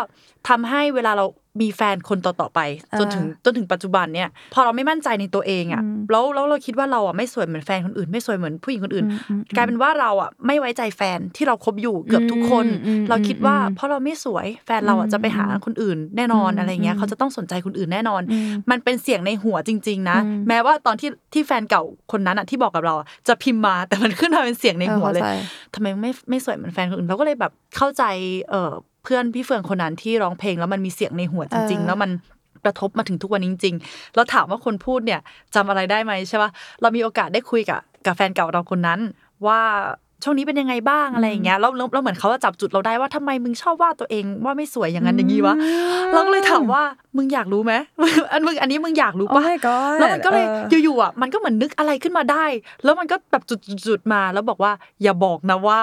C: ทำให้เวลาเรา มีแฟนคนต่อๆไป จนถึงจนถึงปัจจุบันเนี่ย พอเราไม่มั่นใจในตัวเองอะ
B: อืม
C: แล้วแล้วเราคิดว่าเราอะไม่สวยเหมือนแฟนคนอื่น ไม่สวยเหมือนผู้หญิงคนอื่น
B: อืมอืม
C: กลายเป็นว่าเราอะไม่ไว้ใจแฟนที่เราคบอยู่เกือบทุกคน
B: อืมอืม
C: เราคิดว่า
B: อืม
C: เพราะเราไม่สวยแฟนเราอะจะไปหาคนอื่น แน่นอน
B: อืม
C: อะไรเงี้ย
B: อืม
C: เขาจะต้องสนใจคนอื่นแน่นอน
B: อืม
C: มันเป็นเสียงในหัวจริง ๆ นะ
B: อืม
C: แม้ว่าตอนที่ที่แฟนเก่าคนนั้นอะที่บอกกับเราอะจะพิมพ์มาแต่มันขึ้นมาเป็นเสียงในหัวเลย
B: เออข้าใจ
C: ทำไมไม่ไม่สวยเหมือนแฟนคนอื่นเราก็เลยแบบเข้าใจเออเพื่อนพี่เฟืองคนนั้นที่ร้องเพลงแล้วมันมีเสียงในหัวจริง
B: เออ
C: ๆแล้วมันกระทบมาถึงทุกวันนี้จริงๆแล้วถามว่าคนพูดเนี่ยจำอะไรได้ไหมใช่ปะเรามีโอกาสได้คุยกับกับแฟนเก่าเราคนนั้นว่า ช่วงนี้เป็นยังไงบ้างอะไรอย่างเงี้ยแล้วแล้วแล้วเหมือนเขาจะจับจุดเราได้ว่าทำไมมึงชอบว่าตัวเองว่าไม่สวยอย่างนั้นอย่างนี้วะเราก็เลยถามว่ามึงอยากรู้ไหมอันมึงอันนี้มึงอยากรู้
B: โอ้
C: ปะ
B: my god
C: แล้วมันก็เลย
B: เออ
C: อยู่ๆอะมันก็เหมือนนึกอะไรขึ้นมาได้ แล้วมันก็แบบจุดๆๆมาแล้วบอกว่า อย่าบอกนะว่า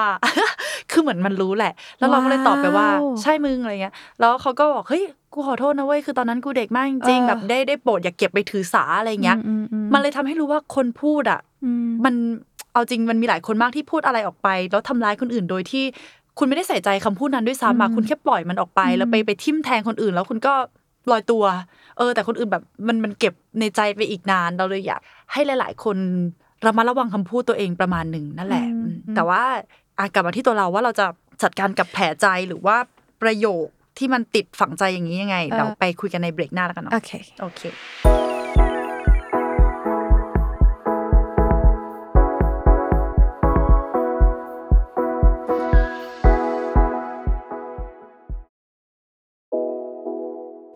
C: คือเหมือนมันรู้แหละ แล้วเราก็เลยตอบไปว่า
B: ว้าว
C: ใช่มึงอะไรเงี้ย แล้วเขาก็บอกเฮ้ยกูขอโทษนะเว้ยคือตอนนั้นกูเด็กมากจริง
B: เออ
C: ๆแบบได้ได้โปรดอย่าเก็บไปถือสาอะไรเงี้ย
B: อืมอืม
C: มันเลยทำให้รู้ว่าคนพูดอะ
B: อืม
C: มัน เอาจริงมันมีหลายคนมากที่พูดอะไรออกไป แล้วทำร้ายคนอื่นโดยที่คุณไม่ได้ใส่ใจคำพูดนั้นด้วยซ้ำอะ
B: อืม
C: คุณแค่ปล่อยมันออกไป
B: อืม
C: แล้วไปไปทิ่มแทงคนอื่น แล้วคุณก็ลอยตัว เออ แต่คนอื่นแบบมันมันเก็บในใจไปอีกนานเราเลยอยากให้หลาย ๆ คนระมัดระวังคำพูดตัวเองประมาณหนึ่งนั่นแหละ
B: อืม
C: อืม
B: อืม
C: แต่ว่าอะกลับมาที่ตัวเราว่าเราจะจัดการกับแผลใจหรือว่าประโยคที่มันติดฝังใจอย่างนี้ยังไง เราไปคุยกันในเบรกหน้าแล้วกันเนาะ
B: โอเค
C: โอเค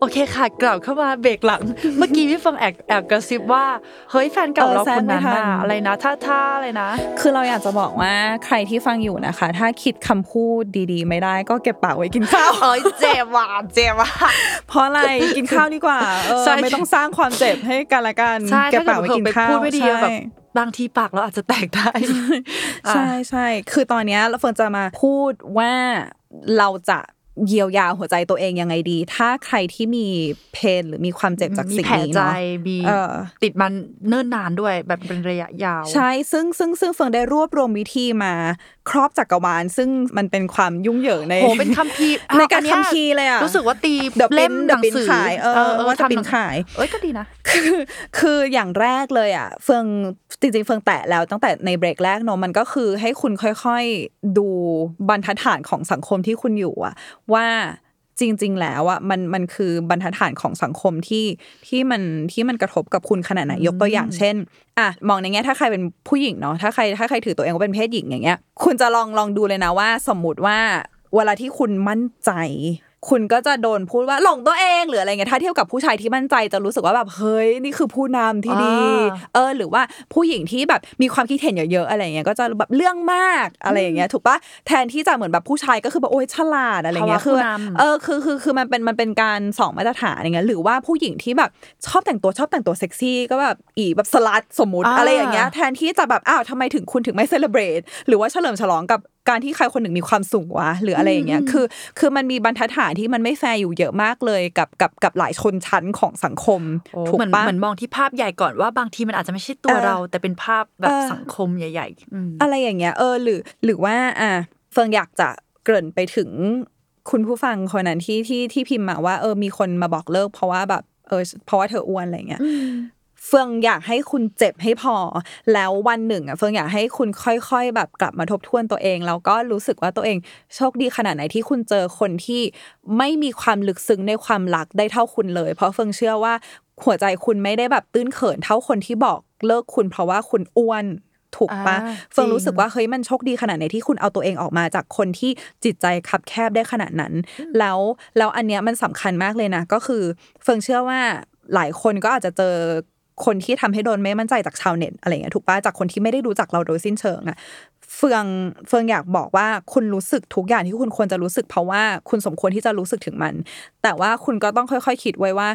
C: โอเคค่ะกลับเข้ามาเบรกหลัง เมื่อกี้พี่ฟังแอบแอบกระซิบว่าเฮ้ยแฟนเก่า
B: เออ
C: เรา
B: แซง
C: คนนั้น
B: ไม่ทั
C: น่ะ
B: น
C: อะไรนะท่าท่าอะไรนะ
B: คือเราอยากจะบอกว่าใครที่ฟังอยู่นะคะ ถ้าคิดคำพูดดีๆ ไม่ได้ก็เก็บปากไว้กินข้าว
C: เอ้ยเจ็บว่ะเจ็บว่ะ
B: เพราะอะไรกินข้าวดีกว่าเออ
C: ใช่
B: ไม่ต้องสร้างความเจ็บให้กันละกัน
C: ใช่
B: เก็บ
C: ถ้า
B: ปาก
C: เกิด
B: ไว้
C: เผล
B: กิ
C: อนไป
B: ข้าว
C: พูดไม่ดีอะ
B: ใช่
C: แบบบางทีปากเราอาจจะแตกได้
B: ใช่ใช่คือตอนเนี้ยเราเฟิร์นจะมาพูดว่าเราจะ เยียวยาหัวใจตัวเองยังไงดี ถ้าใครที่มีเพนหรือมีความเจ็บจาก
C: มี
B: สิ่ง
C: แผล
B: นี้
C: ใจ
B: เนาะ
C: มี
B: เออ
C: ติดมันเนิ่นนานด้วยแบบเป็นระยะยาว
B: ใช่ซึ่งซึ่งซึ่งเฟิงได้รวบรวมวิธีมาครอบจักรวาล ซึ่งมันเป็นความยุ่งเหยิงใน
C: โหเป็นคัมภีร์
B: ในการ
C: อันเนี้ย
B: คัมภีร์เลยอะ
C: รู้สึกว่าตี
B: เดี๋ยว
C: เล่ม
B: ปิ้น
C: หนังสือ
B: เดี๋ยวปิ้นขายเออว่าจะปิ้น
C: ทำหง
B: ขาย
C: เอ้ยก็ดีนะ
B: คือคืออย่างแรกเลยอะ เฟืองจริงๆเฟืองแตะแล้วตั้งแต่ในเบรกแรกเนอะมันก็คือให้คุณค่อยๆดูบรรทัดฐานของสังคมที่คุณอยู่อะ ว่า จริง ๆ แล้วอะมันมันคือบรรทัดฐานของสังคมที่ที่มันที่มันกระทบกับคุณขนาดไหนยกตัวอย่างเช่นอะมองในแง่ถ้าใครเป็นผู้หญิงเนาะถ้าใครถ้าใครถือตัวเองว่าเป็นเพศหญิงอย่างเงี้ย คุณจะลองลองดูเลยนะว่า สมมุติว่าเวลาที่คุณมั่นใจ คุณก็จะโดนพูดว่าหลงตัวเองหรืออะไรเงี้ยถ้าเทียบกับผู้ชายที่มั่นใจจะรู้สึกว่าแบบเฮ้ยนี่คือผู้นำที่ดี
C: อ่า
B: เออ หรือว่าผู้หญิงที่แบบมีความคิดเห็นเยอะๆอะไรเงี้ยก็จะแบบเรื่องมากอะไรอย่างเงี้ยถูกปะแทนที่จะเหมือนแบบผู้ชายก็คือแบบโอ๊ยฉลาดอะไรเงี้ย
C: ภาวะ
B: คือ
C: ผู้นำ
B: เออคือคือคือมันเป็นมันเป็นการสองมาตรฐานอย่างเงี้ยหรือว่าผู้หญิงที่แบบชอบแต่งตัวชอบแต่งตัวเซ็กซี่ก็แบบอีแบบ slut สมมุติ
C: อ่า
B: อะไรอย่างเงี้ยแทนที่จะแบบอ้าวทำไมถึงคุณถึงไม่ celebrate หรือว่าเฉลิมฉลองกับการที่ใครคนหนึ่งมีความสุขวะหรืออะไรอย่างเงี้ยคือ คือมันมีบรรทัดฐานที่มันไม่แฟร์อยู่เยอะมากเลยกับกับกับหลายชนชั้นของสังคม
C: โอ้
B: ถูก
C: เหมือน
B: ปะ
C: เหมือนมองที่ภาพใหญ่ก่อนว่าบางทีมันอาจจะไม่ใช่ตัว
B: เออ
C: เรา แต่เป็นภาพแบบ
B: เออ
C: สังคมใหญ่ๆอืม
B: อะไรอย่างเงี้ยเออหรือ หรือว่าอะเฟิงอยากจะเกริ่นไปถึงคุณผู้ฟังคนนั้นที่ที่ที่พิมพ์มาว่าเออมีคนมาบอกเลิก เพราะว่าแบบเออเพราะว่าเธออ้วนอะไรเงี้ยเฟืองอยากให้คุณเจ็บให้พอ แล้ววันหนึ่งอะเฟืองอยากให้คุณค่อย ๆ แบบกลับมาทบทวนตัวเอง แล้วก็รู้สึกว่าตัวเองโชคดีขนาดไหนที่คุณเจอคนที่ไม่มีความลึกซึ้งในความรักได้เท่าคุณเลย เพราะเฟืองเชื่อว่าหัวใจคุณไม่ได้แบบตื้นเขินเท่าคนที่บอกเลิกคุณ เพราะว่าคุณอ้วนถูกปะ
C: อ่า
B: เฟือง
C: จริง
B: รู้สึกว่าเฮ้ยมันโชคดีขนาดไหนที่คุณเอาตัวเองออกมาจากคนที่จิตใจคับแคบได้ขนาดนั้น แล้วแล้วอันเนี้ยมันสำคัญมากเลยนะ ก็คือ เฟิงเชื่อว่าหลายคนก็อาจจะเจอ คนที่ทำให้โดนไม่มั่นใจจากชาวเน็ตอะไรเงี้ยถูกปะจากคนที่ไม่ได้รู้จักเราโดยสิ้นเชิงอะเฟืองเฟืองอยากบอกว่าคุณรู้สึกทุกอย่างที่คุณควรจะรู้สึก เพราะว่าคุณสมควรที่จะรู้สึกถึงมัน แต่ว่าคุณก็ต้องค่อยๆ คิดไว้ว่า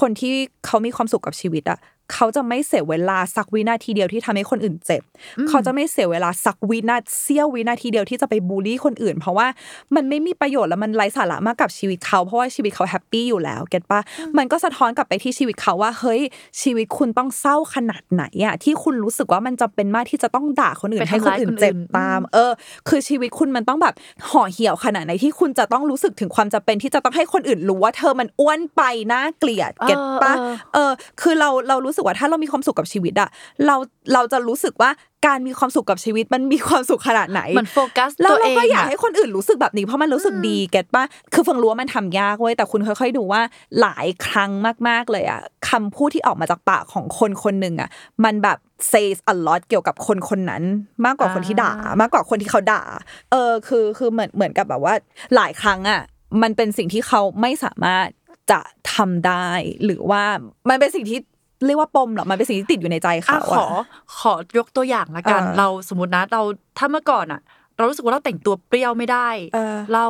B: คนที่เขามีความสุขกับชีวิตอะ เขาจะไม่เสียเวลาสักวินาทีเดียวที่ทำให้คนอื่นเจ็บ เขาจะไม่เสียเวลาสักวินาทีเสี้ยววินาทีเดียวที่จะไปบูลลี่คนอื่น เพราะว่ามันไม่มีประโยชน์แล้วมันไร้สาระมากกับชีวิตเขาเพราะว่าชีวิตเขาแฮปปี้อยู่แล้ว get ปะมันก็สะท้อนกลับไปที่ชีวิตเขาว่าเฮ้ยชีวิตคุณต้องเศร้าขนาดไหนอะที่คุณรู้สึกว่ามันจำเป็นมากที่จะต้องด่าคนอื่น
C: ไป
B: ให้
C: ทำ
B: คน
C: ร้าย
B: อื่
C: คนน
B: เจ็บ
C: อื่น
B: ตาม เออ คือชีวิตคุณมันต้องแบบห่อเหี่ยวขนาดไหนที่คุณจะต้องรู้สึกถึงความจำเป็นที่จะต้องให้คนอื่นรู้ว่าเธอมันอ้วนไปน่าเกลียดเก็ตปะ
C: เออ
B: เออคือเราเรารู้สึกว่าถ้าเรามีความสุขกับชีวิตอะเราเราจะรู้สึกว่าการมีความสุขกับชีวิตมันมีความสุขขนาดไหน
C: เหมือนโฟกัส
B: แล้ว
C: ตัว
B: เรา
C: เอง
B: ก็อยาก
C: อะ
B: ให้คนอื่นรู้สึกแบบนี้เพราะมันรู้สึกดีเก็ตปะคือเฟิงรู้ว่ามันทำยากเว้ยแต่คุณค่อย ๆ ดูว่าหลายครั้งมาก ๆเลยอะคำพูดที่ออกมาจากปากของคนคนหนึ่งอะมันแบบ says a lot เกี่ยวกับคนคนนั้นมากกว่าคนที่ด่า มากกว่าคนที่เขาด่า เออคือคือเหมือนเหมือนกับแบบว่า หลายครั้งอะมันเป็นสิ่งที่เขาไม่สามารถจะทำได้ หรือว่ามันเป็นสิ่งที่ เรียกว่าปมหรอมันเป็นสิ่งที่ติดอยู่ในใจ
C: อะ
B: เขา
C: ขอ
B: อะ
C: ขอยกตัวอย่างละกัน
B: เออ
C: เราสมมตินะเราถ้าเมื่อก่อนอะ เรารู้สึกว่าเราแต่งตัวเปรี้ยวไม่ได้
B: เออ
C: เรา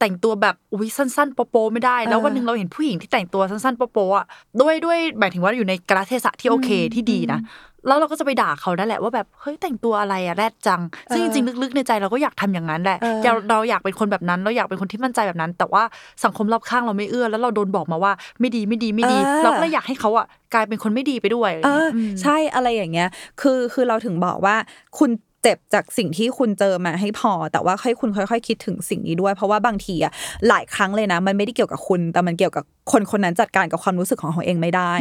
C: แต่งตัวแบบอุ้ยสั้นๆโปโปไม่ได้ แล้ว
B: เออ
C: วันหนึ่งเราเห็นผู้หญิงที่แต่งตัวสั้นๆโปโปอะด้วยด้วยหมายถึงว่าอยู่ในกราเทศะที่โอเคที่ดีนะแล้วเราก็จะไปด่าเขานั่นแหละว่าแบบเฮ้ยแต่งตัวอะไรอะแรดจัง ซึ่งจริงๆลึกๆในใจเราก็อยากทำอย่างนั้นแหละ
B: เออ
C: เราเราอยากเป็นคนแบบนั้นเราอยากเป็นคนที่มั่นใจแบบนั้น แต่ว่าสังคมรอบข้างเราไม่เอื้อ แล้วเราโดนบอกมาว่าไม่ดีไม่ดีไม่ดี
B: เออ
C: เราก็เลยอยากให้เขาอะกลายเป็นคนไม่ดีไปด้วย
B: เออ
C: ม
B: ใช่อะไรอย่างเงี้ย คือคือเราถึงบอกว่าคุณ เจ็บจากสิ่งที่คุณเจอมาให้พอ แต่ว่าให้คุณค่อยๆ คิดถึงสิ่งนี้ด้วย เพราะว่าบางทีอะหลายครั้งเลยนะ มันไม่ได้เกี่ยวกับคุณ แต่มันเกี่ยวกับคนคนนั้นจัดการกับความรู้สึกของเขาเองไม่ได้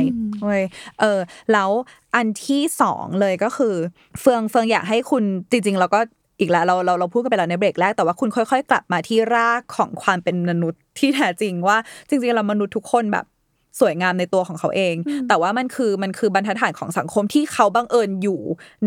B: เว้ยเออ แล้วอันที่สองเลยก็คือ เฟืองเฟืองอยากให้คุณจริงๆเราก็อีกแล้วเราเราเราพูดกันไปแล้วในเบรกแรกแต่ว่าคุณค่อย ๆ กลับมาที่รากของความเป็นมนุษย์ที่แท้จริงว่า จริงๆเรามนุษย์ทุกคนแบบ สวยงามในตัวของเขาเอง แต่ว่ามันคือมันคือบรรทัดฐานของสังคมที่เขาบังเอิญอยู่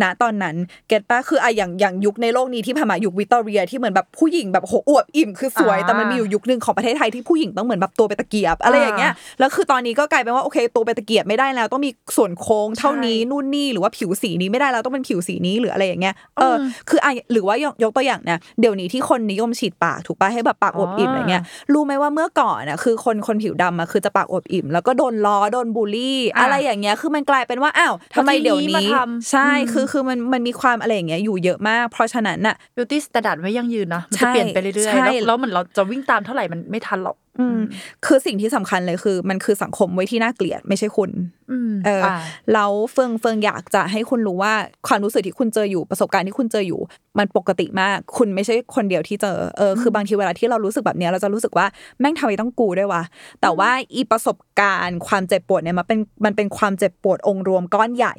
B: ณตอนนั้นเก็ตป้าคืออะอย่างอย่างยุคในโลกนี้ที่ผ่านมายุควิกตอเรีย ที่เหมือนแบบผู้หญิงแบบโหอวบอิ่มคือสวย
C: อ่า
B: แต่มันมีอยู่ยุคหนึ่งของประเทศไทยที่ผู้หญิงต้องเหมือนแบบตัวเป็นตะเกียบ อะไรอย่างเงี้ยแล้วคือตอนนี้ก็กลายเป็นว่าโอเคตัวเป็นตะเกียบไม่ได้แล้ว ต้องมีส่วนโค้งเท่านี้นู่นนี่หรือว่าผิวสีนี้ไม่ได้แล้วต้องเป็นผิวสีนี้หรืออะไรอย่างเงี้ยเอออคืออะหรือว่ายกยกตัวอย่างเนี่ยเดี๋ยวนี้ที่คนนิยมฉีดปากถูกปะให้แบบปากอวบอิ่มอะไรเงี้ยรู้ไหมว่าเมื่อก่อนอะคือคนคนผิวดำอะคือจะปากอวบอิ่มแล้วก็โดนล้อโดนบูลลี่
C: อะ
B: อะไรอย่างเงี้ยคือมันกลายเป็นว่าอ้าวทำไม
C: แล้วทีนี้
B: เดี๋ยว
C: มา
B: นี้
C: ทำ
B: ใช่
C: อืม
B: คือคือมันมันมีความอะไรอย่างเงี้ยอยู่เยอะมาก เพราะฉะนั้นน่ะ
C: beauty standard ไม่ยั่งยืนนะมัน
B: ใช่
C: จะเปลี่ยนไปเรื่อย
B: ใช่
C: ๆแล้วแล้วเหมือนเราจะวิ่งตามเท่าไหร่มันไม่ทันหรอก
B: อืมคือสิ่งที่สำคัญเลยคือ มันคือสังคมไว้ที่น่าเกลียดไม่ใช่คุณ
C: อืม
B: เออ
C: อ่า
B: แล้วเฟิงเฟิงอยากจะให้คุณรู้ว่าความรู้สึกที่คุณเจออยู่ประสบการณ์ที่คุณเจออยู่ มันปกติมาก คุณไม่ใช่คนเดียวที่เจอเออคือบางทีเวลาที่เรารู้สึกแบบเนี้ยเราจะรู้สึกว่าแม่งทำไมต้องกูด้วยวะแต่ว่าอีประสบการณ์ความเจ็บปวดเนี่ยมันเป็นมันเป็นความเจ็บปวดองค์รวมก้อนใหญ่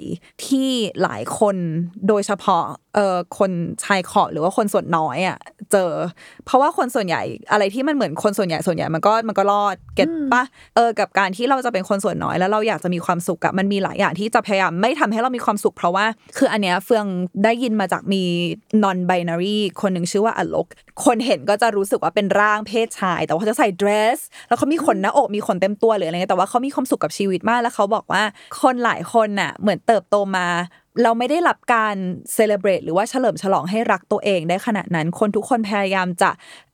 B: ที่หลายคนโดยเฉพาะเออคนชายขอบหรือว่าคนส่วนน้อยอะเจอ เพราะว่าคนส่วนใหญ่อะไรที่มันเหมือนคนส่วนใหญ่ส่วนใหญ่มันก็มันก็รอดเก็ตปะเออกับการที่เราจะเป็นคนส่วนน้อยแล้วเราอยากจะมีความสุขอะมันมีหลายอย่างที่จะพยายามไม่ทำให้เรามีความสุข เพราะว่าคืออันเนี้ยเฟืองได้ยินมาจากมี non binary คนหนึ่งชื่อว่าอลก คนเห็นก็จะรู้สึกว่าเป็นร่างเพศชาย แต่ว่าเขาจะใส่เดรส แล้วเขามีขนหน้าอกมีขนเต็มตัวหรืออะไรเงี้ยแต่ว่าเขามีความสุขกับชีวิตมากแล้วเขาบอกว่าคนหลายคนน่ะเหมือนเติบโตมาเราไม่ได้รับการเซเลบรตหรือว่าเฉลิมฉลองให้รักตัวเองได้ขนาดนั้น คนทุกคนพยายามจะ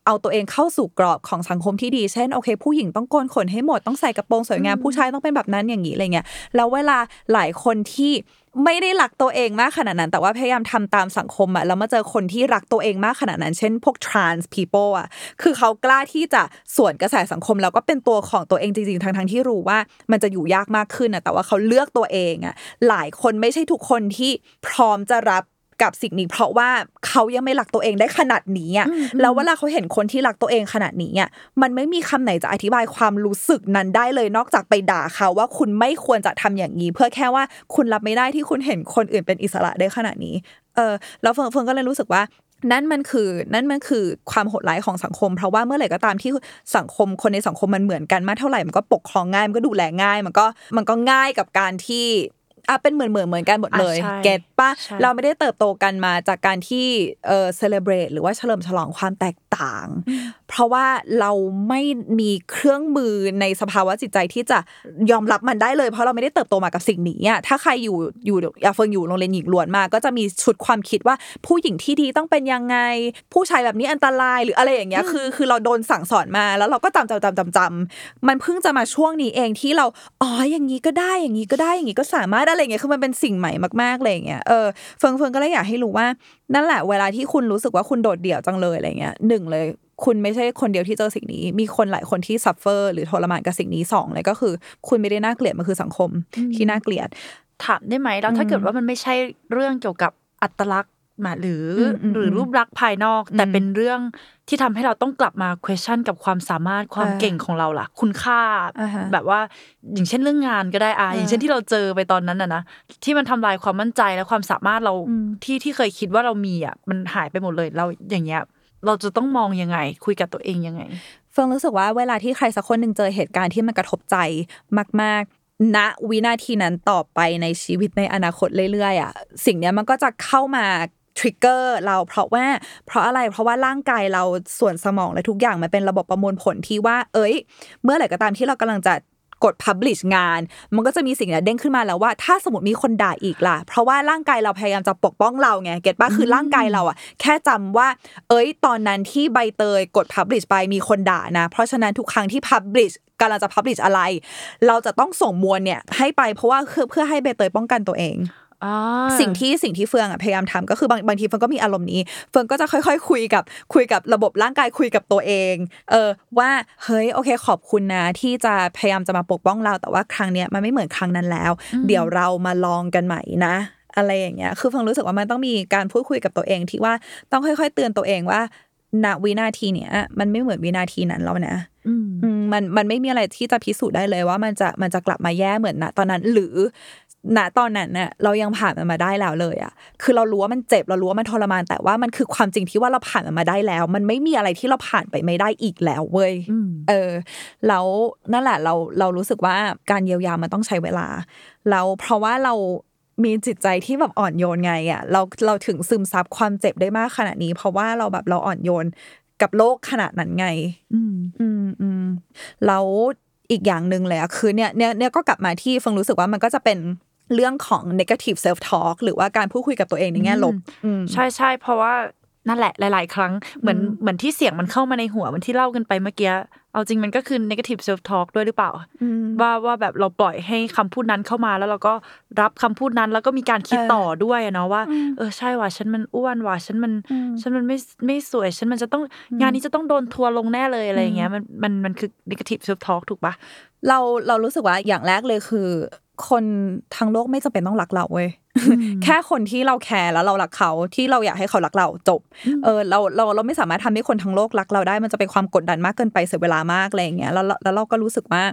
B: เอาตัวเองเข้าสู่กรอบของสังคมที่ดี เช่นโอเค ผู้หญิงต้องโกนขนให้หมดต้องใส่กระโปรงสวยงามผู้ชายต้องเป็นแบบนั้นอย่างนี้อะไรเงี้ยแล้วเวลาหลายคนที่ไม่ได้รักตัวเองมากขนาดนั้น แต่ว่าพยายามทำตามสังคมอะแล้วมาเจอคนที่รักตัวเองมากขนาดนั้น เช่น พวก trans people อะคือเขากล้าที่จะสวนกระแสสังคม แล้วก็เป็นตัวของตัวเองจริงๆทั้งๆที่รู้ว่ามันจะอยู่ยากมากขึ้นอะแต่ว่าเขาเลือกตัวเองอะหลายคนไม่ใช่ทุกคนที่พร้อมจะรับ กับสิ่งนี้ เพราะว่าเขายังไม่รักตัวเองได้ขนาดนี้อะแล้วเวลาเขาเห็นคนที่รักตัวเองขนาดนี้อะมันไม่มีคำไหนจะอธิบายความรู้สึกนั้นได้เลยนอกจากไปด่าเขาว่าคุณไม่ควรจะทำอย่างนี้ เพื่อแค่ว่าคุณรับไม่ได้ที่คุณเห็นคนอื่นเป็นอิสระได้ขนาดนี้เออแล้วเฟิงเฟิงก็เลยรู้สึกว่านั่นมันคือนั่นมันคือความโหดร้ายของสังคม เพราะว่าเมื่อไหร่ก็ตามที่สังคมคนในสังคมมันเหมือนกันมากเท่าไหร่มันก็ปกครองง่ายมันก็ดูแลง่าย มันก็มันก็ง่ายกับการที่อะเป็นเหมือนเหมือนเหมือนกันหมดเลย
C: อะใช่
B: เก็ต ปปะ
C: ใช่
B: เราไม่ได้เติบโตกันมาจากการที่เออเซเลบรตหรือว่าเฉลิมฉลองความแตกต่าง เพราะว่าเราไม่มีเครื่องมือในสภาวะจิตใจที่จะยอมรับมันได้เลย เพราะเราไม่ได้เติบโตมากับสิ่งนี้อะถ้าใครอยู่อยู่อยากเฟิงอยู่โรงเรียนหญิงล้วนมา ก็จะมีชุดความคิดว่าผู้หญิงที่ดีต้องเป็นยังไง ผู้ชายแบบนี้อันตรายหรืออะไรอย่างเงี้ยคือ คือเราโดนสั่งสอนมาแล้วเราก็จำจำจำจำจำมันเพิ่งจะมาช่วงนี้เองที่เราอ๋ออย่างนี้ก็ได้อย่างนี้ก็ได้อย่างนี้ก็สามารถอะไรอย่างเงี้ยคือมันเป็นสิ่งใหม่มากๆเลยอย่างเงี้ยเออเฟิงเฟิงก็เลยอยากให้รู้ว่า นั่นแหละเวลาที่คุณรู้สึกว่าคุณโดดเดี่ยวจังเลยอะไรเงี้ยหนึ่งเลยคุณไม่ใช่คนเดียวที่เจอสิ่งนี้ มีคนหลายคนที่ suffer หรือทรมานกับสิ่งนี้สองเลยก็คือ คุณไม่ได้น่าเกลียดมันคือสังคมที่น่าเกลียด
C: ถามได้ไหมแล้วถ้าเกิดว่ามันไม่ใช่เรื่องเกี่ยวกับอัตลักษณ์ มาหรืออ
B: มอืม
C: หรือรูปลักษณ์ภายนอก แต่
B: อืม
C: เป็นเรื่องที่ทำให้เราต้องกลับมา question กับความสามารถความ
B: อ่า
C: เก่งของเราล่ะ คุณค่า
B: อ่าฮะ
C: แบบว่าอย่างเช่นเรื่องงานก็ได้อะ
B: อ่า
C: อย่างเช่นที่เราเจอไปตอนนั้นน่ะนะที่มันทำลายความมั่นใจและความสามารถเรา
B: อืม
C: ที่ที่เคยคิดว่าเรามีอะมันหายไปหมดเลยเราอย่างเงี้ยเราจะต้องมองยังไง คุยกับตัวเองยังไง
B: เฟิงรู้สึกว่าเวลาที่ใครสักคนหนึ่งเจอเหตุการณ์ที่มันกระทบใจมากๆณวินาทีนั้นต่อไปในชีวิตในอนาคตเรื่อยๆอะสิ่งเนี้ยมันก็จะเข้ามา ทริกเกอร์เราเพราะว่าเพราะอะไรเพราะว่าร่างกายเราส่วนสมองและทุกอย่างมันเป็นระบบประมวลผลที่ว่า เอ้ย เมื่อไหร่ก็ตามที่เรากำลังจะกด publish งาน มันก็จะมีสิ่งเนี้ยเด้งขึ้นมาแล้วว่า ถ้าสมมติมีคนด่าอีกล่ะ เพราะว่าร่างกายเราพยายามจะปกป้องเราไง เก็ตปะคือร่างกายเราอะ แค่จำว่า เอ้ย ตอนนั้นที่ใบเตยกด publish ไปมีคนด่านะ เพราะฉะนั้นทุกครั้งที่ publish กำลังจะ publish อะไร เราจะต้องส่งมวลเนี่ยให้ไปเพราะว่าเพื่อเพื่อให้ใบเตยป้องกันตัวเอง สิ่งที่สิ่งที่เฟืองอะพยายามทำก็คือบางบางทีเฟืองก็มีอารมณ์นี้ เฟืองก็จะค่อยๆ คุยกับคุยกับระบบร่างกายคุยกับตัวเอง เออว่าเฮ้ยโอเคขอบคุณนะ ที่จะพยายามจะมาปกป้องเรา แต่ว่าครั้งเนี้ยมันไม่เหมือนครั้งนั้นแล้ว เดี๋ยวเรามาลองกันใหม่นะอะไรอย่างเงี้ย คือเฟืองรู้สึกว่ามันต้องมีการพูดคุยกับตัวเองที่ว่าต้องค่อย ๆ เตือนตัวเองว่าณวินาทีเนี้ยมันไม่เหมือนวินาทีนั้นแล้วนะ
C: อืม
B: อืมมันมันไม่มีอะไรที่จะพิสูจน์ได้เลยว่ามันจะมันจะกลับมาแย่เหมือนณตอนนั้น หรือ ณตอนนั้นน่ะเรายังผ่านมันมาได้แล้วเลยอะคือเรารู้ว่ามันเจ็บเรารู้ว่ามันทรมาน แต่ว่ามันคือความจริงที่ว่าเราผ่านมันมาได้แล้ว มันไม่มีอะไรที่เราผ่านไปไม่ได้อีกแล้วเว้ย
C: อืม
B: เออแล้วนั่นแหละเราเรารู้สึกว่าการเยียวยามันต้องใช้เวลาแล้วเพราะว่าเรามีจิตใจที่แบบอ่อนโยนไงอะเราเราถึงซึมซับความเจ็บได้มากขนาดนี้ เพราะว่าเราแบบเราอ่อนโยนกับโลกขนาดนั้นไง
C: อืม
B: อืมอืมแล้วอีกอย่างหนึ่งเลยอะคือเนี่ยเนี่ยเนี่ยก็กลับมาที่เฟิงรู้สึกว่ามันก็จะเป็น เรื่องของ negative self talk หรือว่าการพูดคุยกับตัวเองในแง่ลบอืม
C: ใช่ใช่เพราะว่านั่นแหละหลาย ๆ ครั้งเหมือน
B: อืม
C: เหมือนที่เสียงมันเข้ามาในหัวเหมันที่เล่ากันไปเมื่อกี้เอาจริงมันก็คือ negative self talk ด้วยหรือเปล่า
B: อืม
C: ว่าว่าแบบเราปล่อยให้คำพูดนั้นเข้ามาแล้วเราก็รับคำพูดนั้น แล้วก็มีการคิด
B: เออ
C: ต่อด้วยอะเนาะว่า
B: อืม
C: เออใช่ว่ะฉันมันอ้วนว่ะฉันมัน
B: อืม
C: ฉันมันไม่ไม่สวย ฉันมันจะต้องงานนี้จะต้องโดนทัวร์ลงแน่เลยอะไรอย่างเงี้ยมันมันมันคือ negative self talk ถูกปะ
B: เราเรารู้สึกว่าอย่างแรกเลยคือ คนทั้งโลกไม่จำเป็นต้องรักเราเว้ยแค่คนที่เราแคร์แล้วเรารักเขาที่เราอยากให้เขารักเราจบ เออเราเราเราไม่สามารถทำให้คนทั้งโลกรักเราได้มันจะเป็นความกดดันมากเกินไปเสียเวลามากอะไรอย่างเงี้ยแล้วแล้วแล้วเราก็รู้สึกว่า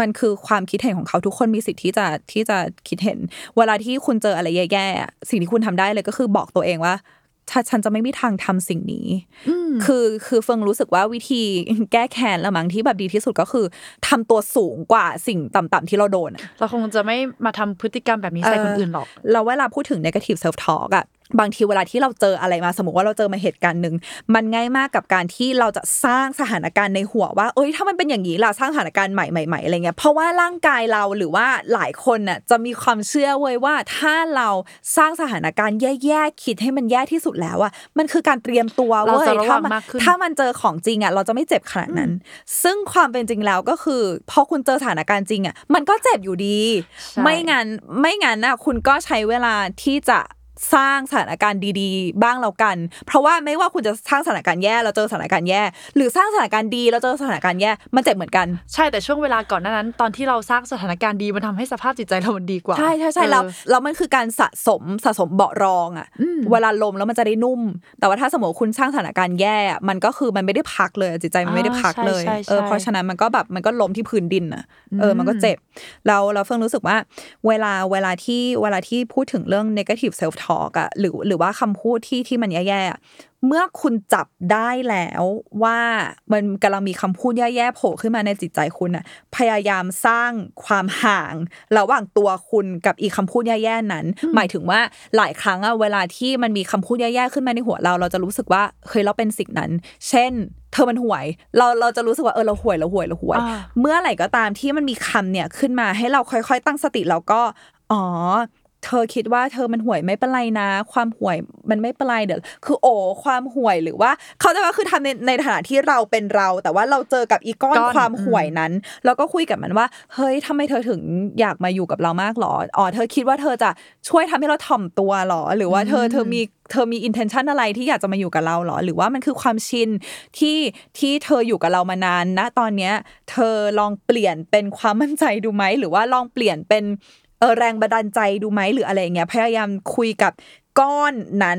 B: มันคือความคิดเห็นของเขาทุกคนมีสิทธิ์ที่จะที่จะคิดเห็น เวลาที่คุณเจออะไรแย่ๆอะสิ่งที่คุณทำได้เลยก็คือบอกตัวเองว่าถ้า ฉันจะไม่มีทางทำสิ่งนี้คือคือเฟิงรู้สึกว่าวิธีแก้แค้นละมั้งที่แบบดีที่สุดก็คือทำตัวสูงกว่าสิ่งต่ำๆที่เราโดนอะ
C: เราคงจะไม่มาทำพฤติกรรมแบบนี้ใส่คนอื่นหรอก
B: เราเวลาพูดถึง negative self talk อะ บางทีเวลาที่เราเจออะไรมา สมมติว่าเราเจอมาเหตุการณ์หนึ่งมันง่ายมากกับการที่เราจะสร้างสถานการณ์ในหัวว่าเอ้ยถ้ามันเป็นอย่างนี้ล่ะสร้างสถานการณ์ใหม่ใหม่ๆอะไรเงี้ยเพราะว่าร่างกายเราหรือว่าหลายคนน่ะจะมีความเชื่อเว้ยว่าถ้าเราสร้างสถานการณ์แย่ๆคิดให้มันแย่ที่สุดแล้วอะมันคือการเตรียมตัว
C: เรา
B: เว้ย
C: จะระวัง
B: ถ้ามัน
C: มากขึ้น
B: ถ้ามันเจอของจริงอะเราจะไม่เจ็บขนาดนั้น ซึ่งความเป็นจริงแล้วก็คือพอคุณเจอสถานการณ์จริงอะมันก็เจ็บอยู่ดี
C: ใช่
B: ไม่งั้นไม่งั้นน่ะคุณก็ใช้เวลาที่จะ สร้างสถานการณ์ดีๆ บ้างแล้วกัน เพราะว่าไม่ว่าคุณจะสร้างสถานการณ์แย่เราเจอสถานการณ์แย่ หรือสร้างสถานการณ์ดีเราเจอสถานการณ์แย่มันเจ็บเหมือนกัน
C: ใช่แต่ช่วงเวลาก่อนหน้านั้น ตอนที่เราสร้างสถานการณ์ดีมันทำให้สภาพจิตใจเรามันดีกว่า
B: ใช่ใช่ใช่
C: เออ
B: แล้วแล้วมันคือการสะสมสะสมเบาะรองอะ
C: อืม
B: เวลาลมแล้วมันจะได้นุ่ม แต่ว่าถ้าสมมติคุณสร้างสถานการณ์แย่อะมันก็คือมันไม่ได้พักเลยจิตใจมันไม่ได้พักเลย
C: อ่าใช่ใช่
B: เออ
C: ใช่
B: เพราะฉะนั้นมันก็แบบมันก็ล้มที่พื้นดินอะเออมันก็เจ็บแล้วเราเฟิงรู้สึกว่า เวลาเวลาที่เวลาที่พูดถึงเรื่อง negative self ทอกอะหรือหรือว่าคำพูดที่ที่มันแย่ๆอะเมื่อคุณจับได้แล้วว่ามันกำลังมีคำพูดแย่ๆโผล่ขึ้นมาในจิตใจคุณอะพยายามสร้างความห่างระหว่างตัวคุณกับอีคำพูดแย่ๆนั้น หมายถึงว่าหลายครั้งอะเวลาที่มันมีคำพูดแย่ๆขึ้นมาในหัวเรา เราจะรู้สึกว่าเฮ้ยเราเป็นสิ่งนั้น เช่นเธอมันห่วย เราเราจะรู้สึกว่าเออเราห่วยเราห่วยเราห่วย
C: อ่า
B: เมื่อไหร่ก็ตามที่มันมีคำเนี่ยขึ้นมาให้เราค่อยๆ ตั้งสติแล้วก็อ๋อ เธอคิดว่าเธอมันห่วยไม่เป็นไรนะ ความห่วยมันไม่เป็นไรเดี๋ยวคือโอ้ความห่วยหรือว่า เขาใจะว่าคือทำในในฐานะที่เราเป็นเรา แต่ว่าเราเจอกับอีก้อน
C: ก้อน
B: ความห่วยนั้น แล้วก็คุยกับมันว่า เฮ้ยทำไมเธอถึงอยากมาอยู่กับเรามากหรออ๋อเธอคิดว่าเธอจะช่วยทำให้เราถ่อมตัวหรอ หรือว่าเธอเธอมีเธอมี intention อะไรที่อยากจะมาอยู่กับเราหรอ หรือว่ามันคือความชินที่ที่เธออยู่กับเรามานานนะตอนเนี้ย เธอลองเปลี่ยนเป็นความมั่นใจดูไหมหรือว่าลองเปลี่ยนเป็นเออแรงบันดาลใจดูไหมหรืออะไรอย่างเงี้ยพยายามคุยกับก้อนนั้น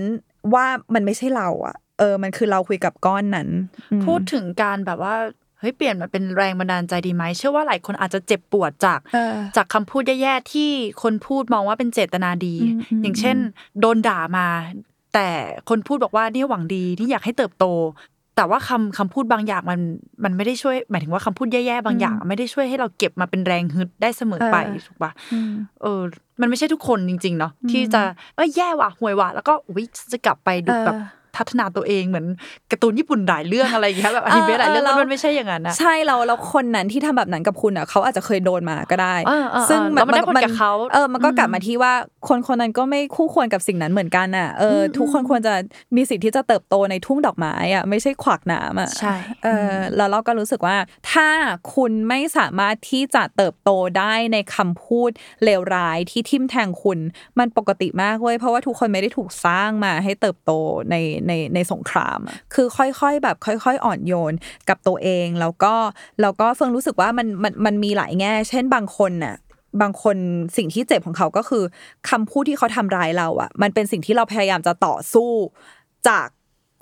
B: ว่ามันไม่ใช่เราอะเออ มันคือเราคุยกับก้อนนั้นอืม
C: พูดถึงการแบบว่าเฮ้ยเปลี่ยนมาเป็นแรงบันดาลใจดีไหมเชื่อว่าหลายคนอาจจะเจ็บปวดจาก
B: เออ
C: จากคำพูดแย่ๆที่คนพูดมองว่าเป็นเจตนาดี
B: อืมอืม
C: อย่างเช่น โดนด่ามา แต่คนพูดบอกว่านี่หวังดีที่อยากให้เติบโต แต่ว่าคำคำพูดบางอย่างมันมันไม่ได้ช่วย หมายถึงว่าคำพูดแย่ๆบางอย่าง ไม่ได้ช่วยให้เราเก็บมาเป็นแรงฮึดได้เสมอไป
B: เออ
C: ถูกปะ
B: อืม
C: เออ มันไม่ใช่ทุกคนจริง ๆ เนาะที่จะเอ้ยแย่ว่ะห่วยว่ะแล้วก็อุ้ยจะกลับไปดู
B: เออ
C: แบบ พัฒนาตัวเองเหมือนการ์ตูนญี่ปุ่นหลายเรื่องอะไรอย่างเงี้ยแบบอนิเมะหลายเรื่อง
B: เออ
C: แล้ว
B: เออ
C: มันไม่ใช่อย่างนั้นนะ
B: ใช่เราแล้วคนนั้นที่ทำแบบนั้นกับคุณอะเขาอาจจะเคยโดนมาก็ได้
C: เออเออ
B: ซึ่ง
C: เออแล้วมันได้ผลกับเขา
B: เออมันก็
C: อืม
B: กลับมาที่ว่าคนคนนั้นก็ไม่คู่ควรกับสิ่งนั้นเหมือนกันอะเอออ
C: ม
B: ทุกคนควรจะมีสิทธิ์ที่จะเติบโตในทุ่งดอกไม้อะไม่ใช่ขวากหน้ำอะ
C: ใช่
B: เออแล้วเราก็รู้สึกว่าถ้าคุณไม่สามารถที่จะเติบโตได้ในคำพูดเลวร้ายที่ทิ่มแทงคุณ มันปกติมากเว้ยเพราะว่าทุกคนไม่ได้ถูกสร้างมาให้เติบโตในในในสงคราม คือค่อยๆแบบค่อย ๆ อ่อนโยนกับตัวเอง แล้วก็แล้วก็เฟิงรู้สึกว่ามันมันมันมีหลายแง่ เช่นบางคนน่ะบางคนสิ่งที่เจ็บของเขาก็คือคำพูดที่เขาทำร้ายเราอะ มันเป็นสิ่งที่เราพยายามจะต่อสู้จาก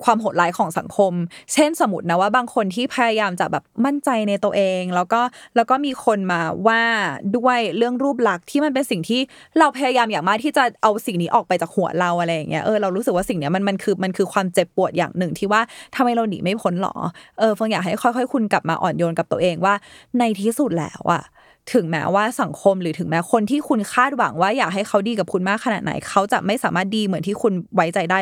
B: ความโหดร้ายของสังคม เช่นสมมตินะว่าบางคนที่พยายามจะแบบมั่นใจในตัวเอง แล้วก็แล้วก็มีคนมาว่าด้วยเรื่องรูปลักษณ์ที่มันเป็นสิ่งที่เราพยายามอย่างมากที่จะเอาสิ่งนี้ออกไปจากหัวเราอะไรอย่างเงี้ยเออเรารู้สึกว่าสิ่งเนี้ยมันมันคือมันคือความเจ็บปวดอย่างหนึ่งที่ว่าทำไมเราหนีไม่พ้นหรอเออเฟิงอยากให้ค่อย ๆ คุณกลับมาอ่อนโยนกับตัวเองว่า ในที่สุดแล้วอะ ถึงแม้ว่าสังคมหรือถึงแม้คนที่คุณคาดหวังว่าอยากให้เขาดีกับคุณมากขนาดไหน เขาจะไม่สามารถดีเหมือนที่คุณไว้ใจได้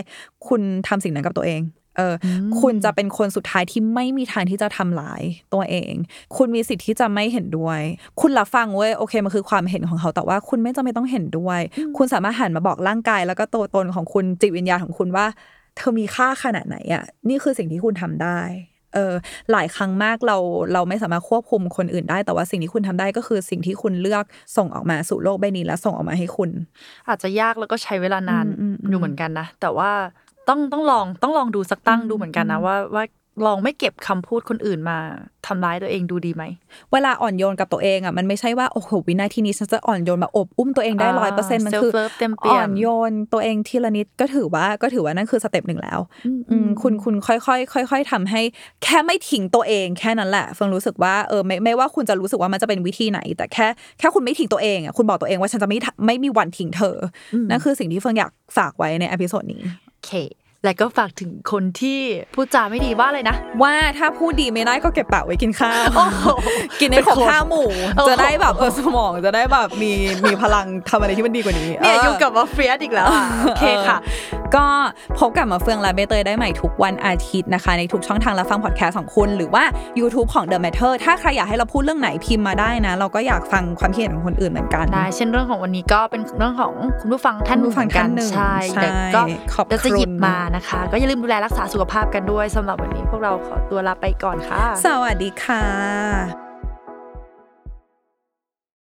B: คุณทำสิ่งนั้นกับตัวเองเอออคุณจะเป็นคนสุดท้ายที่ไม่มีทางที่จะทำร้ายตัวเอง คุณมีสิทธิ์ที่จะไม่เห็นด้วย คุณรับฟังเว้ยโอเคมันคือความเห็นของเขาแต่ว่าคุณไม่จำเป็นต้องเห็นด้วย คุณสามารถหันมาบอกร่างกาย แล้วก็ตัวตนของคุณจิตวิญญาณของคุณว่า เธอมีค่าขนาดไหนอะ นี่คือสิ่งที่คุณทำได้ เออหลายครั้งมากเราเราไม่สามารถควบคุมคนอื่นได้ แต่ว่าสิ่งที่คุณทำได้ก็คือสิ่งที่คุณเลือกส่งออกมาสู่โลกใบนี้และส่งออกมาให้คุณ
C: อาจจะยากแล้วก็ใช้เวลานาน
B: อืมอืมอืม
C: อยู่เหมือนกันนะแต่ว่าต้องต้องลองต้องลองดูสักตั้งดูเหมือนกันนะว่าว่า ลองไม่เก็บคำพูดคนอื่นมาทำร้ายตัวเองดูดีไหม
B: เวลาอ่อนโยนกับตัวเองอะมันไม่ใช่ว่าโอ้โหวินาทีนี้ฉันจะอ่อนโยนแบบอบอุ้มตัวเองได้
C: อ่า
B: ร้อยเปอร์เซ็นต์มันคือ
C: self-love เต็มเปี่
B: อ่
C: ยม
B: อนโยนตัวเองทีละนิดก็ถือว่าก็ถือว่านั่นคือสเต็ปหนึ่งแล้ว อืมคุณคุณค่อยๆค่อยๆทำให้ แค่ไม่ทิ้งตัวเอง แค่นั้นแหละเฟิงรู้สึกว่าเออไม่ไม่ว่าคุณจะรู้สึกว่ามันจะเป็นวิธีไหน แต่แค่แค่คุณไม่ทิ้งตัวเองอะคุณบอกตัวเองว่าฉันจะไม่ทำไม่มีวันทิ้งเธออนั่นคือสิ่งที่เฟิงอยากฝากไว้ใน episode นี้
C: โอเค แล้วก็ฝากถึงคนที่พูดจาไม่ดีว่าเลยนะ
B: ว่าถ้าพูดดีไม่ได้ก็เก็บปากไว้กินข้าว
C: โอ้โห
B: กินในของข้าวหมู
C: โอ้โห
B: จะได้แบบเออสมองจะได้แบบมีมีพลังทำอะไรที่มันดีกว่านี้
C: เนี่ย
B: ออ
C: อยู่กับมาเฟียสอีกแล้วอะโอเคค่ะ
B: ก็พบกับมาเฟืองและเบเตยได้ใหม่ทุกวันอาทิตย์นะคะ ในทุกช่องทางรับฟังพอดแคสต์ของคุณ หรือว่า YouTube ของ The Matter ถ้าใครอยากให้เราพูดเรื่องไหนพิมพ์มาได้นะ เราก็อยากฟังความคิดเห็นของคนอื่นเหมือนกัน
C: ได้เช่นเรื่องของวันนี้ก็เป็นเรื่องของคุณผู้ฟังท่าน
B: คุณผู้ฟังท่านหนึ่ง
C: ใช่
B: ใช่
C: เดี๋ยวก็
B: ขอบคุณ
C: เดี๋ยวจะหยิบมานะคะ ก็อย่าลืมดูแลรักษาสุขภาพกันด้วยสำหรับวันนี้พวกเราขอตัวลาไปก่อนค่ะ
B: สวัสดีค่ะ